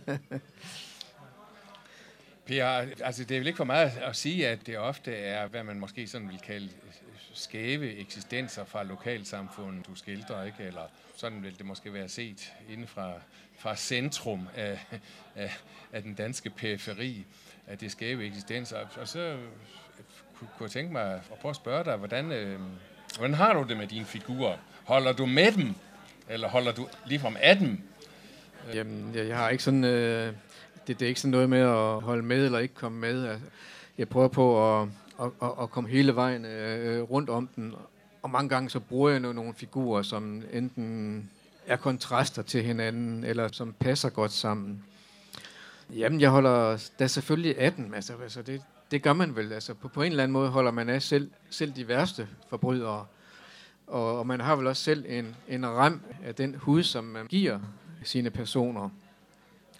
B: Per, altså det er vel ikke for meget at sige, at det ofte er, hvad man måske sådan vil kalde øh, skæve eksistenser fra lokalsamfundet, du skildrer, ikke? Eller sådan vil det måske være set inden fra, fra centrum af, af, af den danske periferi, at det skæve eksistenser. Og så kunne jeg tænke mig at prøve at spørge dig, hvordan, øh, hvordan har du det med dine figurer? Holder du med dem, eller holder du ligefrem af dem? Øh.
C: Jamen, jeg, jeg har ikke sådan... Øh, det, det er ikke sådan noget med at holde med eller ikke komme med. Jeg prøver på at, at, at, at komme hele vejen øh, rundt om den. Og mange gange så bruger jeg nogle figurer, som enten er kontraster til hinanden, eller som passer godt sammen. Jamen, jeg holder da selvfølgelig af den. Altså, altså det, det gør man vel. Altså, på, på en eller anden måde holder man af selv, selv de værste forbrydere. Og, og man har vel også selv en, en ram af den hud, som man giver sine personer.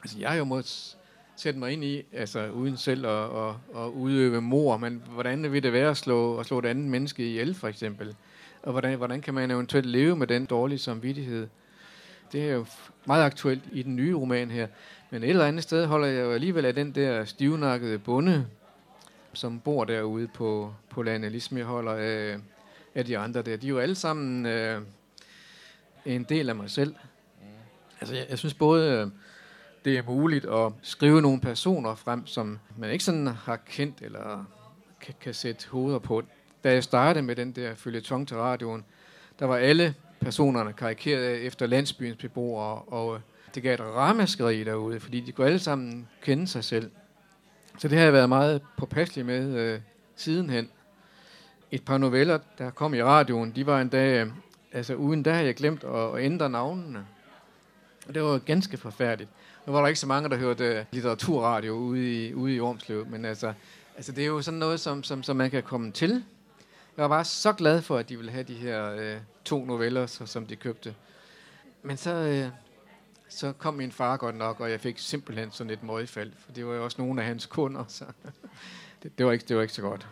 C: Altså, jeg har jo måttet sætte mig ind i, altså uden selv at, at, at udøve mor, men hvordan vil det være at slå, at slå et andet menneske ihjel, for eksempel? Og hvordan, hvordan kan man eventuelt leve med den dårlige samvittighed? Det er jo meget aktuelt i den nye roman her. Men et eller andet sted holder jeg jo alligevel af den der stivnakkede bonde, som bor derude på, på landet, ligesom jeg holder af, af de andre der. De er jo alle sammen øh, en del af mig selv. Altså, jeg, jeg synes både, øh, det er muligt at skrive nogle personer frem, som man ikke sådan har kendt eller kan, kan sætte hoveder på. Da jeg startede med den der følgetong til radioen, der var alle personerne karikeret efter landsbyens beboere, og øh, det gav et ramaskrig derude, fordi de kunne alle sammen kende sig selv. Så det har jeg været meget påpasselig med øh, sidenhen. Et par noveller, der kom i radioen, de var en dag, øh, altså uden der havde jeg glemt at, at ændre navnene. Og det var ganske forfærdeligt. Nu var der ikke så mange, der hørte øh, litteraturradio ude i, ude i Ormslev, men altså, altså det er jo sådan noget, som, som, som man kan komme til. Jeg var bare så glad for, at de ville have de her øh, to noveller, så, som de købte. Men så, øh, så kom min far godt nok, og jeg fik simpelthen sådan et møgfald, for det var jo også nogle af hans kunder, så det, det, var, ikke, det var ikke så godt.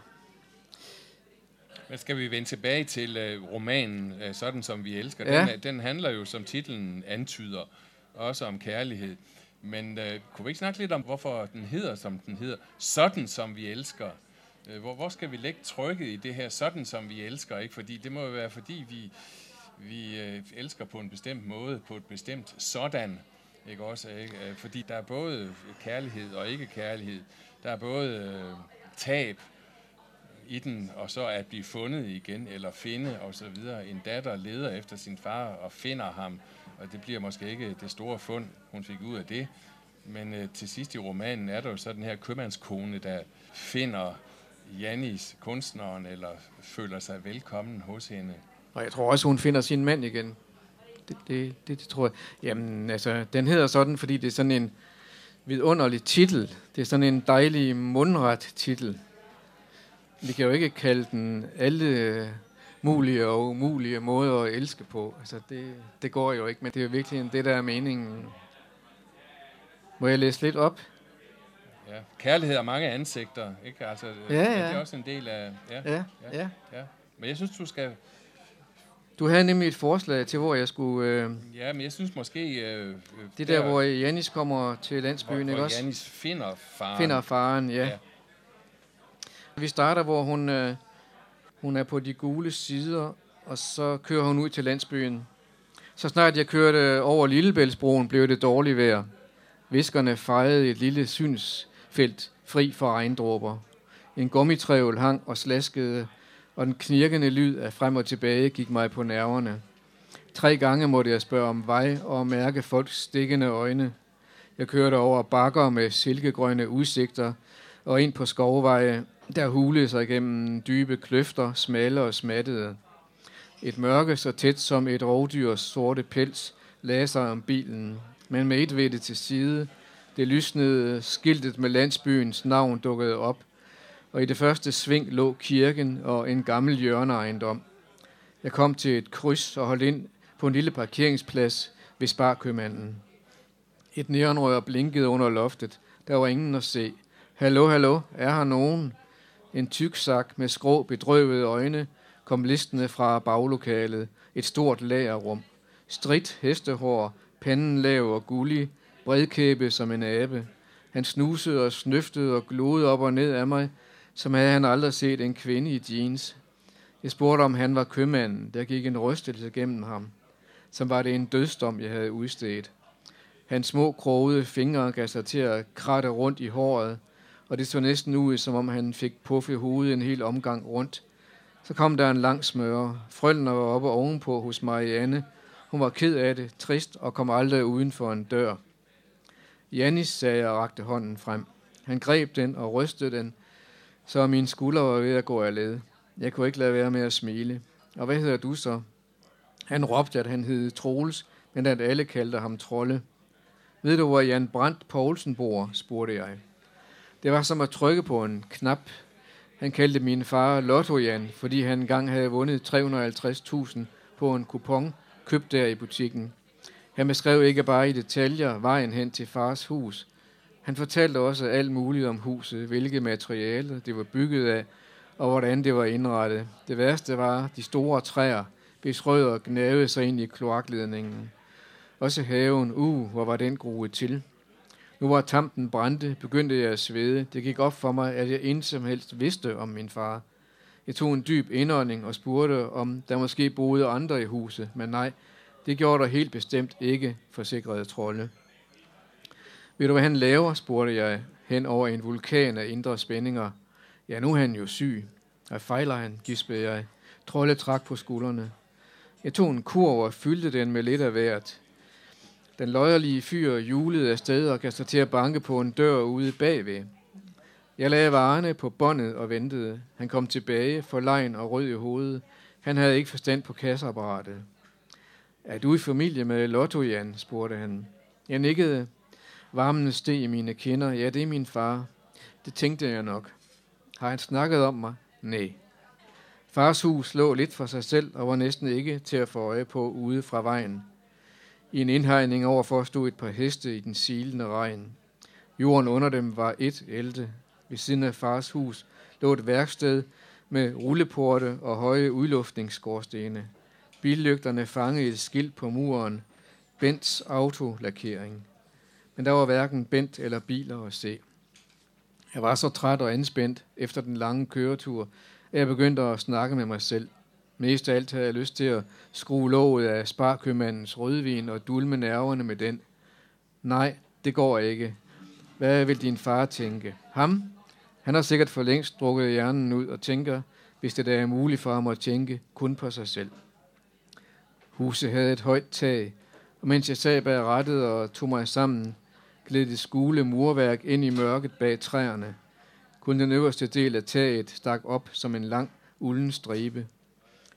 B: Men skal vi vende tilbage til uh, romanen, uh, sådan som vi elsker?
C: Ja.
B: Den, den handler jo, som titlen antyder, også om kærlighed. Men uh, kunne vi ikke snakke lidt om, hvorfor den hedder, som den hedder? Sådan som vi elsker. Øh, hvor, hvor skal vi lægge trykket i det her, sådan som vi elsker? Ikke? Fordi det må jo være, fordi vi, vi øh, elsker på en bestemt måde, på et bestemt sådan. Ikke også? Ikke? Fordi der er både kærlighed og ikke kærlighed. Der er både tab i den, og så at blive fundet igen, eller finde, og så videre. En datter leder efter sin far og finder ham, og det bliver måske ikke det store fund, hun fik ud af det. Men øh, til sidst i romanen er der jo så den her købmandskone, der finder Janis, kunstneren, eller føler sig velkommen hos hende.
C: Og jeg tror også, hun finder sin mand igen. Det, det, det, det tror jeg. Jamen, altså, den hedder sådan, fordi det er sådan en vidunderlig titel. Det er sådan en dejlig mundret titel. Vi kan jo ikke kalde den alle mulige og umulige måder at elske på. Altså, det, det går jo ikke, men det er jo virkelig det, der er meningen. Må jeg læse lidt op?
B: Ja. Kærlighed har mange ansigter, ikke? Altså,
C: Ja, ja.
B: Det er også en del af... Ja,
C: Ja, ja.
B: ja. Men jeg synes, du skal...
C: Du havde nemlig et forslag til, hvor jeg skulle... Øh,
B: Ja, men jeg synes måske... Øh,
C: det der, hvor Janis kommer til landsbyen,
B: hvor,
C: ikke
B: hvor
C: også?
B: Janis finder faren.
C: Finder faren, ja.
B: Ja.
C: ja. Vi starter, hvor hun, øh, hun er på de gule sider, og så kører hun ud til landsbyen. Så snart jeg kørte over Lillebæltsbroen, blev det dårligt vejr. Viskerne fejede et lille felt fri for regndråber. En gummitrævel hang og slaskede, og den knirkende lyd af frem og tilbage gik mig på nerverne. Tre gange måtte jeg spørge om vej og mærke folks stikkende øjne. Jeg kørte over bakker med silkegrønne udsigter og ind på skovveje, der hulede sig gennem dybe kløfter, smalle og smattede. Et mørke så tæt som et rovdyrs sorte pels lagde sig om bilen, men med et ved det til side. Det lysnede skiltet med landsbyens navn dukkede op, og i det første sving lå kirken og en gammel hjørneejendom. Jeg kom til et kryds og holdt ind på en lille parkeringsplads ved Sparkøbmanden. Et neonrør blinkede under loftet. Der var ingen at se. Hallo, hallo, er her nogen? En tyk sak med skrå bedrøvede øjne kom listende fra baglokalet. Et stort lagerrum. Stridt hestehår, panden lav og gullig, bredkæbe som en abe. Han snusede og snøftede og glodede op og ned af mig, som havde han aldrig set en kvinde i jeans. Jeg spurgte, om han var købmanden. Der gik en rystelse gennem ham. Som var det en dødsdom, jeg havde udstedt. Hans små krogede fingre gav sig til at kratte rundt i håret, og det så næsten ud, som om han fik puffet hovedet en hel omgang rundt. Så kom der en lang smøre. Frølner var oppe ovenpå hos Marianne. Hun var ked af det, trist og kom aldrig uden for en dør. Janis, sagde jeg og rakte hånden frem. Han greb den og rystede den, så min skulder var ved at gå af led. Jeg kunne ikke lade være med at smile. Og hvad hedder du så? Han råbte, at han hed Troels, men at alle kaldte ham Trolle. Ved du, hvor Jan Brandt Poulsen bor? spurgte jeg. Det var som at trykke på en knap. Han kaldte min far Lotto Jan, fordi han engang havde vundet 350.000 på en kupon, købt der i butikken. Han beskrev ikke bare i detaljer vejen hen til fars hus. Han fortalte også alt muligt om huset, hvilke materialer det var bygget af, og hvordan det var indrettet. Det værste var de store træer, hvis rødder gnavede sig ind i kloakledningen. Også haven, uh, hvor var den groet til. Nu var tampen brændte, begyndte jeg at svede. Det gik op for mig, at jeg intet som helst vidste om min far. Jeg tog en dyb indånding og spurgte, om der måske boede andre i huset, men nej, det gjorde der helt bestemt ikke, forsikrede trolde. Ved du, hvad han laver, spurgte jeg, hen over en vulkan af indre spændinger. Ja, nu er han jo syg. Hvad fejler han, gispede jeg. Trolde trak på skuldrene. Jeg tog en kurv og fyldte den med lidt af hvert. Den løjerlige fyr julede afsted og kastede til at banke på en dør ude bagved. Jeg lagde varerne på båndet og ventede. Han kom tilbage, for lejen og rød i hovedet. Han havde ikke forstand på kasseapparatet. Er du i familie med Lotto, Jan? spurgte han. Jeg nikkede. Varmen steg i mine kinder. Ja, det er min far. Det tænkte jeg nok. Har han snakket om mig? Nej. Fars hus lå lidt for sig selv og var næsten ikke til at få øje på ude fra vejen. I en indhegning overfor stod et par heste i den silende regn. Jorden under dem var et elte. Ved siden af fars hus lå et værksted med rulleporte og høje udluftningsskorstene. Billygterne fangede et skilt på muren. Bents autolakering. Men der var hverken Bent eller biler at se. Jeg var så træt og anspændt efter den lange køretur, at jeg begyndte at snakke med mig selv. Mest af alt havde jeg lyst til at skrue låget af sparkøbmandens rødvin og dulme nerverne med den. Nej, det går ikke. Hvad vil din far tænke? Ham? Han har sikkert for længst drukket hjernen ud og tænker, hvis det da er muligt for ham at tænke kun på sig selv. Huset havde et højt tag, og mens jeg sad bag rettet og tog mig sammen, gled det skule murværk ind i mørket bag træerne. Kun den øverste del af taget stak op som en lang, ulden stribe.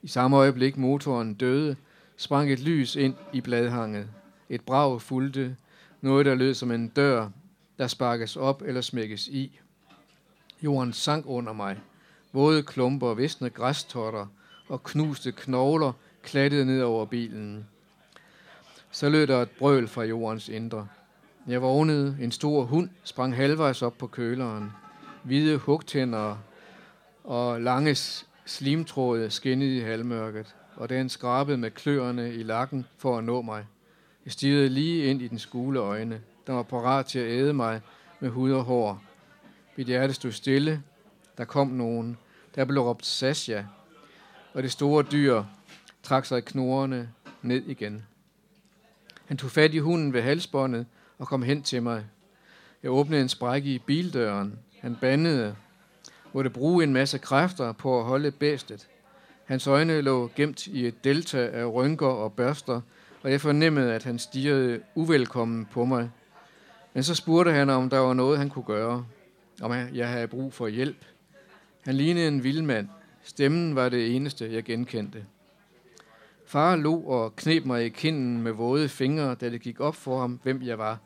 C: I samme øjeblik motoren døde, sprang et lys ind i bladhanget. Et brag fulgte, noget der lød som en dør, der sparkes op eller smækkes i. Jorden sank under mig. Våde klumper, visne græstotter og knuste knogler klattede ned over bilen. Så lød der et brøl fra jordens indre. Jeg vågnede. En stor hund sprang halvvejs op på køleren. Hvide hugtænder og lange slimtråde skinnede i halvmørket, og den skrabede med kløerne i lakken for at nå mig. Jeg stirrede lige ind i den skule øjne. Der var parat til at æde mig med hud og hår. Mit hjerte stod stille. Der kom nogen. Der blev råbt Sasha. Og det store dyr trak sig i ned igen. Han tog fat i hunden ved halsbåndet og kom hen til mig. Jeg åbnede en sprække i bildøren. Han bandede, måtte bruge en masse kræfter på at holde bæstet. Hans øjne lå gemt i et delta af rynker og børster, og jeg fornemmede, at han stirrede uvelkommen på mig. Men så spurgte han, om der var noget, han kunne gøre. Om jeg havde brug for hjælp. Han lignede en vildmand. Stemmen var det eneste, jeg genkendte. Far lå og knep mig i kinden med våde fingre, da det gik op for ham, hvem jeg var.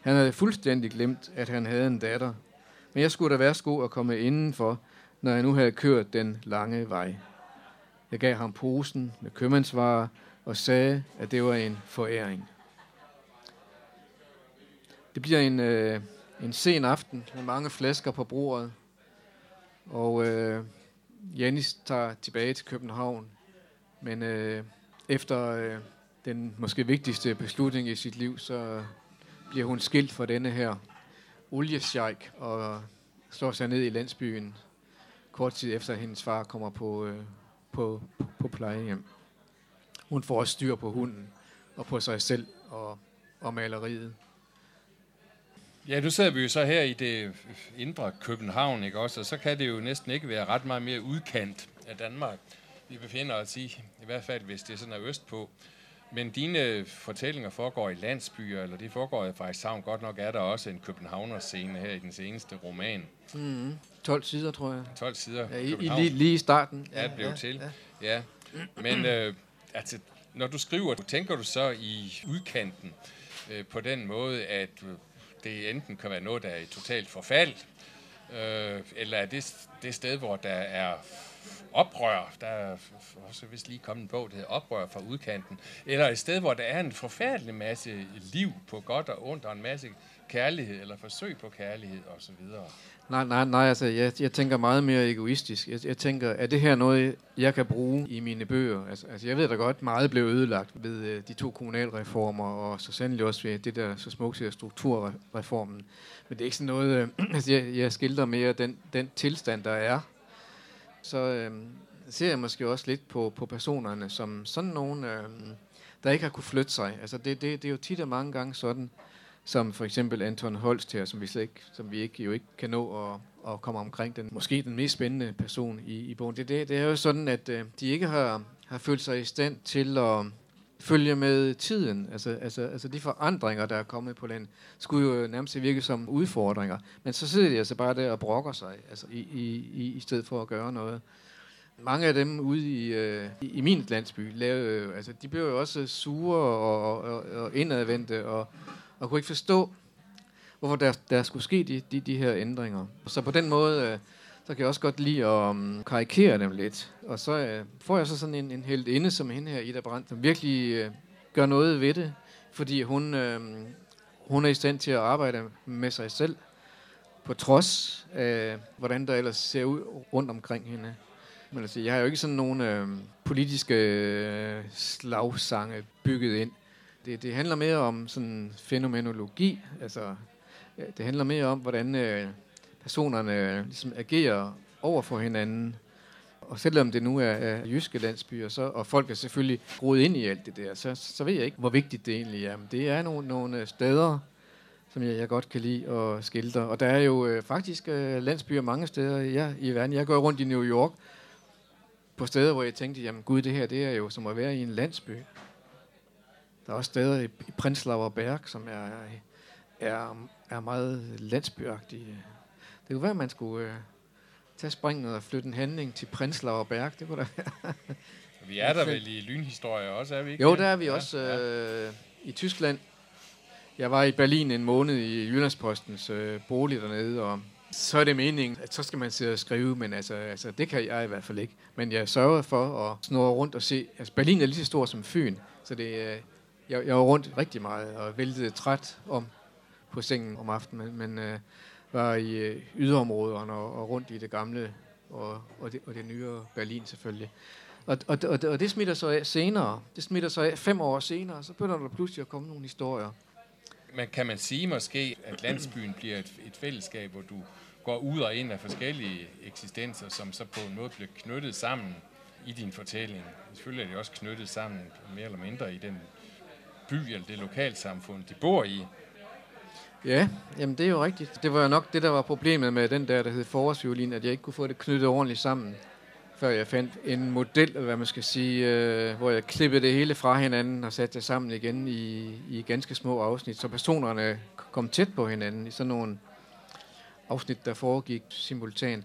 C: Han havde fuldstændig glemt, at han havde en datter. Men jeg skulle da værsgo at komme indenfor, når jeg nu havde kørt den lange vej. Jeg gav ham posen med købmandsvarer og sagde, at det var en foræring. Det bliver en, øh, en sen aften med mange flasker på bordet, og øh, Janis tager tilbage til København. Men øh, efter øh, den måske vigtigste beslutning i sit liv, så bliver hun skilt fra denne her oliesjejk og slår sig ned i landsbyen kort tid efter, at hendes far kommer på, øh, på, på plejehjem. Hun får også styr på hunden og på sig selv og, og maleriet.
B: Ja, nu sidder vi jo så her i det indre København, ikke også? Og så kan det jo næsten ikke være ret meget mere udkant af Danmark. Vi befinder os i, i hvert fald hvis det er sådan er østpå. Men dine fortællinger foregår i landsbyer, eller det foregår i Frederikshavn. Godt nok er der også en Københavner-scene her i den seneste roman.
C: Mm, 12 sider, tror jeg.
B: 12 sider.
C: Ja, i, i, lige, lige i starten.
B: Ja, det blev ja, til. Ja. ja. Men øh, altså, når du skriver, tænker du så i udkanten øh, på den måde, at det enten kan være noget, der er i totalt forfald, øh, eller er det det sted, hvor der er oprør, der er også vist lige kommet en bog, der hedder Oprør fra udkanten, eller et sted, hvor der er en forfærdelig masse liv på godt og ondt, og en masse kærlighed, eller forsøg på kærlighed osv.
C: Nej, nej, nej, altså jeg, jeg tænker meget mere egoistisk. Jeg, jeg tænker, er det her noget, jeg kan bruge i mine bøger? Altså, altså jeg ved da godt, meget blev ødelagt ved øh, de to kommunalreformer, og så sandelig også ved det der så smukt strukturreformen. Men det er ikke sådan noget, øh, altså jeg, jeg skildrer mere den, den tilstand, der er. Så øh, ser jeg måske også lidt på, på personerne som sådan nogen, øh, der ikke har kunne flytte sig. Altså det, det, det er jo tit og mange gange sådan, som for eksempel Anton Holst her, som vi, slet ikke, som vi ikke, jo ikke kan nå at, at komme omkring, den, måske den mest spændende person i, i bogen. Det, det, det er jo sådan, at øh, de ikke har, har følt sig i stand til at følge med tiden. Altså, altså, altså de forandringer, der er kommet på landet, skulle jo nærmest virke som udfordringer. Men så sidder de altså bare der og brokker sig, altså i, i, i stedet for at gøre noget. Mange af dem ude i, øh, i, i min landsby, lavede, øh, altså, de blev jo også sure og, og, og indadvendte, og, og kunne ikke forstå, hvorfor der, der skulle ske de, de, de her ændringer. Så på den måde, øh, så kan jeg også godt lide at um, karikere dem lidt. Og så øh, får jeg så sådan en, en helt inde som hende her, Ida Brandt, som virkelig øh, gør noget ved det, fordi hun, øh, hun er i stand til at arbejde med sig selv, på trods af, hvordan der ellers ser ud rundt omkring hende. Men altså, jeg har jo ikke sådan nogle øh, politiske øh, slagsange bygget ind det, det handler mere om sådan fænomenologi. Altså, øh, det handler mere om, hvordan øh, personerne øh, ligesom agerer over for hinanden. Og selvom det nu er, er jyske landsbyer, så, og folk er selvfølgelig groet ind i alt det der, så, så ved jeg ikke, hvor vigtigt det egentlig er. Men det er nogle, nogle øh, steder, som jeg, jeg godt kan lide at skildre. Og der er jo øh, faktisk øh, landsbyer mange steder ja, i verden. Jeg går rundt i New York på steder, hvor jeg tænkte, jamen gud, det her det er jo som at være i en landsby. Der er også steder i, i Prinslauer Berg, som er, er, er meget landsbyagtige. Det kunne være, at man skulle øh, tage springet og flytte en handling til Prinslauer Berg. Det kunne da være.
B: vi er der vel i lynhistorie også, er vi ikke?
C: Jo, der er vi ja, også øh, ja. i Tyskland. Jeg var i Berlin en måned i Jyllandspostens øh, bolig dernede, og så er det meningen, at så skal man sidde og skrive, men altså, altså, det kan jeg i hvert fald ikke. Men jeg sørger for at snurre rundt og se. Altså, Berlin er lige så stor som Fyn, så det, øh, jeg, jeg var rundt rigtig meget og væltede træt om på sengen om aftenen, men, men øh, var i øh, yderområderne og, og rundt i det gamle og, og, det, og det nyere Berlin selvfølgelig. Og, og, og, og det smitter så af senere. Det smitter så af fem år senere, så begynder der pludselig at komme nogle historier.
B: Men kan man sige måske, at landsbyen bliver et, et fællesskab, hvor du går ud og ind af forskellige eksistenser, som så på en måde bliver knyttet sammen i din fortælling. Selvfølgelig er det også knyttet sammen mere eller mindre i den by eller det lokalsamfund, de bor i.
C: Ja, jamen det er jo rigtigt. Det var jo nok det, der var problemet med den der, der hed forårsviolin, at jeg ikke kunne få det knyttet ordentligt sammen, før jeg fandt en model, eller hvad man skal sige, øh, hvor jeg klippede det hele fra hinanden og satte det sammen igen i, i ganske små afsnit, så personerne kom tæt på hinanden i sådan nogle afsnit, der foregik simultant.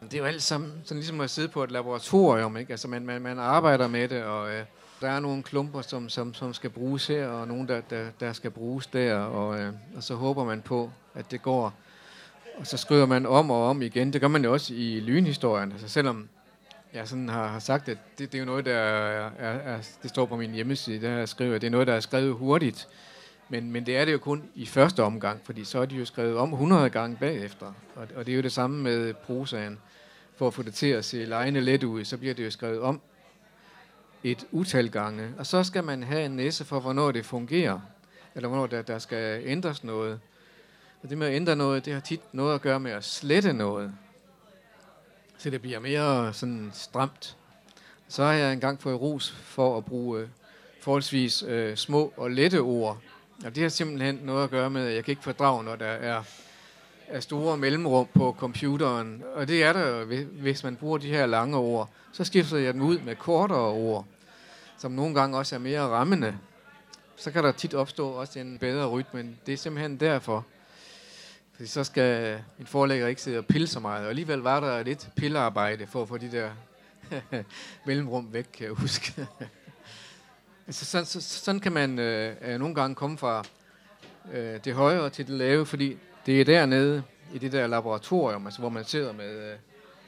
C: Det er jo alt sammen sådan ligesom at sidde på et laboratorium, ikke? Altså man, man, man arbejder med det, og øh, der er nogle klumper, som, som, som skal bruges her, og nogle, der, der, der skal bruges der, og, øh, og så håber man på, at det går. Og så skriver man om og om igen. Det gør man jo også i lynhistorien. Altså selvom jeg sådan har, har sagt, at det, det er jo noget, der er, er, er, det står på min hjemmeside, der jeg skriver, at det er noget, der er skrevet hurtigt. Men, men det er det jo kun i første omgang, fordi så er de jo skrevet om 100 gange bagefter. Og, og det er jo det samme med prosaen. For at få det til at se lejende let ud, så bliver det jo skrevet om et utal gange. Og så skal man have en næse for, hvornår det fungerer, eller hvornår der, der skal ændres noget. Og det med at ændre noget, det har tit noget at gøre med at slette noget. Så det bliver mere sådan stramt. Så har jeg engang fået ros for at bruge øh, forholdsvis øh, små og lette ord. Og det har simpelthen noget at gøre med, at jeg kan ikke fordrage, når der er, er store mellemrum på computeren. Og det er der, hvis man bruger de her lange ord så skifter jeg dem ud med kortere ord. som nogle gange også er mere rammende, så kan der tit opstå også en bedre rytme. Det er simpelthen derfor. Fordi så skal en forlægger ikke sidde og pille så meget. Og alligevel var der lidt pillearbejde for at få de der mellemrum væk, kan jeg huske. altså, sådan, så, sådan kan man øh, øh, nogle gange komme fra øh, det højere til det lave, fordi det er dernede i det der laboratorium, altså, hvor man sidder med, øh,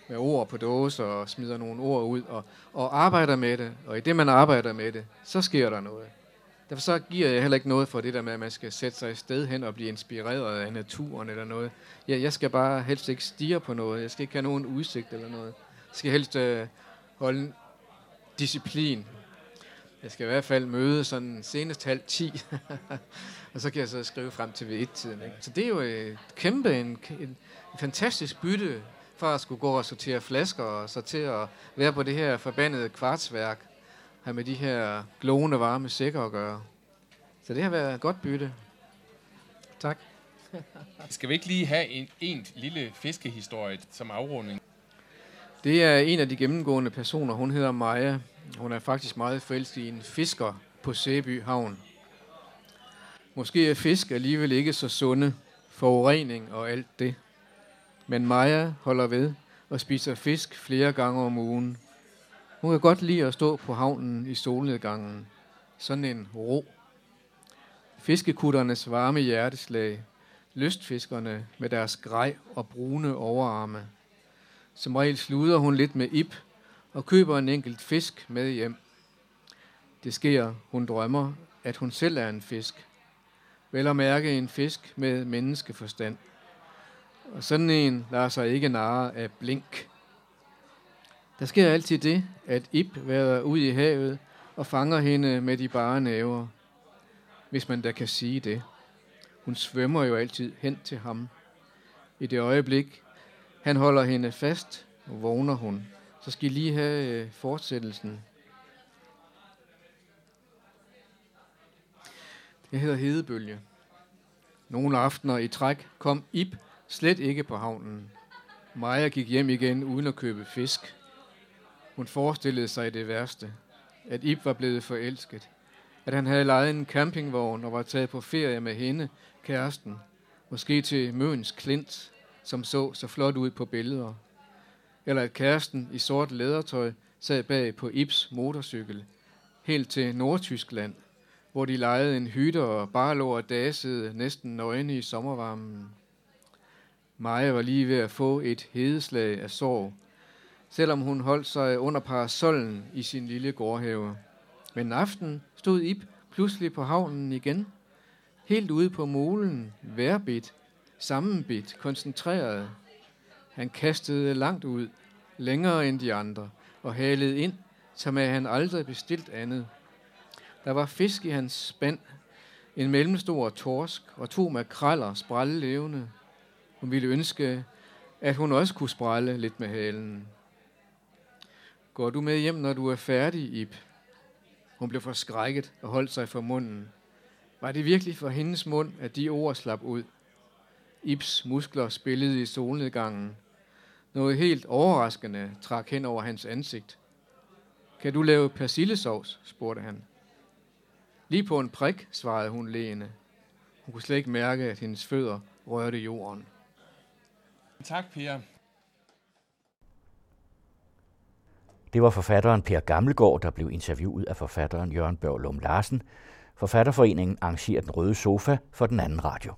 C: med ord på dåse og smider nogle ord ud og, og arbejder med det. Og i det, man arbejder med det, så sker der noget. Derfor så giver jeg heller ikke noget for det der med, at man skal sætte sig et sted hen og blive inspireret af naturen eller noget. Jeg, jeg skal bare helst ikke stige på noget. Jeg skal ikke have nogen udsigt eller noget. Jeg skal helst øh, holde disciplin. Jeg skal i hvert fald møde sådan senest halv 10. og så kan jeg så skrive frem til ved et-tiden. Ikke? Så det er jo et kæmpe, en, en, fantastisk bytte fra at skulle gå og sortere flasker, og så til at være på det her forbandede kvartsværk, have med de her glående varme sækker at gøre. Så det har været et godt bytte. Tak.
B: Skal vi ikke lige have en, en lille fiskehistorie som afrunding?
C: Det er en af de gennemgående personer. Hun hedder Maja. Hun er faktisk meget forelsket i en fisker på Sæby Havn. Måske er fisk alligevel ikke så sunde, forurening og alt det. Men Maja holder ved og spiser fisk flere gange om ugen. Hun kan godt lide at stå på havnen i solnedgangen. Sådan en ro. Fiskekutternes varme hjerteslag. Lystfiskerne med deres grej og brune overarme. Som regel sluder hun lidt med ip og køber en enkelt fisk med hjem. Det sker, hun drømmer, at hun selv er en fisk. Vel at mærke en fisk med menneskeforstand. Og sådan en lader sig ikke narre af blink. Der sker altid det, at Ib vader ud i havet og fanger hende med de bare næver. Hvis man da kan sige det. Hun svømmer jo altid hen til ham. I det øjeblik, han holder hende fast, vågner hun. Så skal I lige have øh, fortsættelsen. Det hedder Hedebølge. Nogle aftener i træk kom Ip slet ikke på havnen. Maja gik hjem igen uden at købe fisk. Hun forestillede sig det værste. At Ip var blevet forelsket. At han havde lejet en campingvogn og var taget på ferie med hende, kæresten. Måske til Møns Klint, som så så flot ud på billeder. Eller at kæresten i sort lædertøj sad bag på Ibs motorcykel. Helt til Nordtyskland, hvor de lejede en hytte og bare lå og dasede næsten nøgne i sommervarmen. Maja var lige ved at få et hedeslag af sorg, selvom hun holdt sig under parasollen i sin lille gårdhave. Men aften stod Ib pludselig på havnen igen, helt ude på molen, værbit, sammenbit, koncentreret. Han kastede langt ud, længere end de andre, og halede ind, som at han aldrig bestilt andet. Der var fisk i hans spand, en mellemstor torsk og to makraller sprælle levende. Hun ville ønske, at hun også kunne sprælle lidt med halen. Går du med hjem, når du er færdig, Ib? Hun blev forskrækket og holdt sig for munden. Var det virkelig for hendes mund, at de ord slap ud? Ips muskler spillede i solnedgangen. Noget helt overraskende trak hen over hans ansigt. Kan du lave persillesovs? spurgte han. Lige på en prik, svarede hun leende. Hun kunne slet ikke mærke, at hendes fødder rørte jorden.
B: Tak, Per.
A: Det var forfatteren Per Gammelgaard, der blev interviewet af forfatteren Jørgen Børlum Larsen. Forfatterforeningen arrangerer den røde sofa for den anden radio.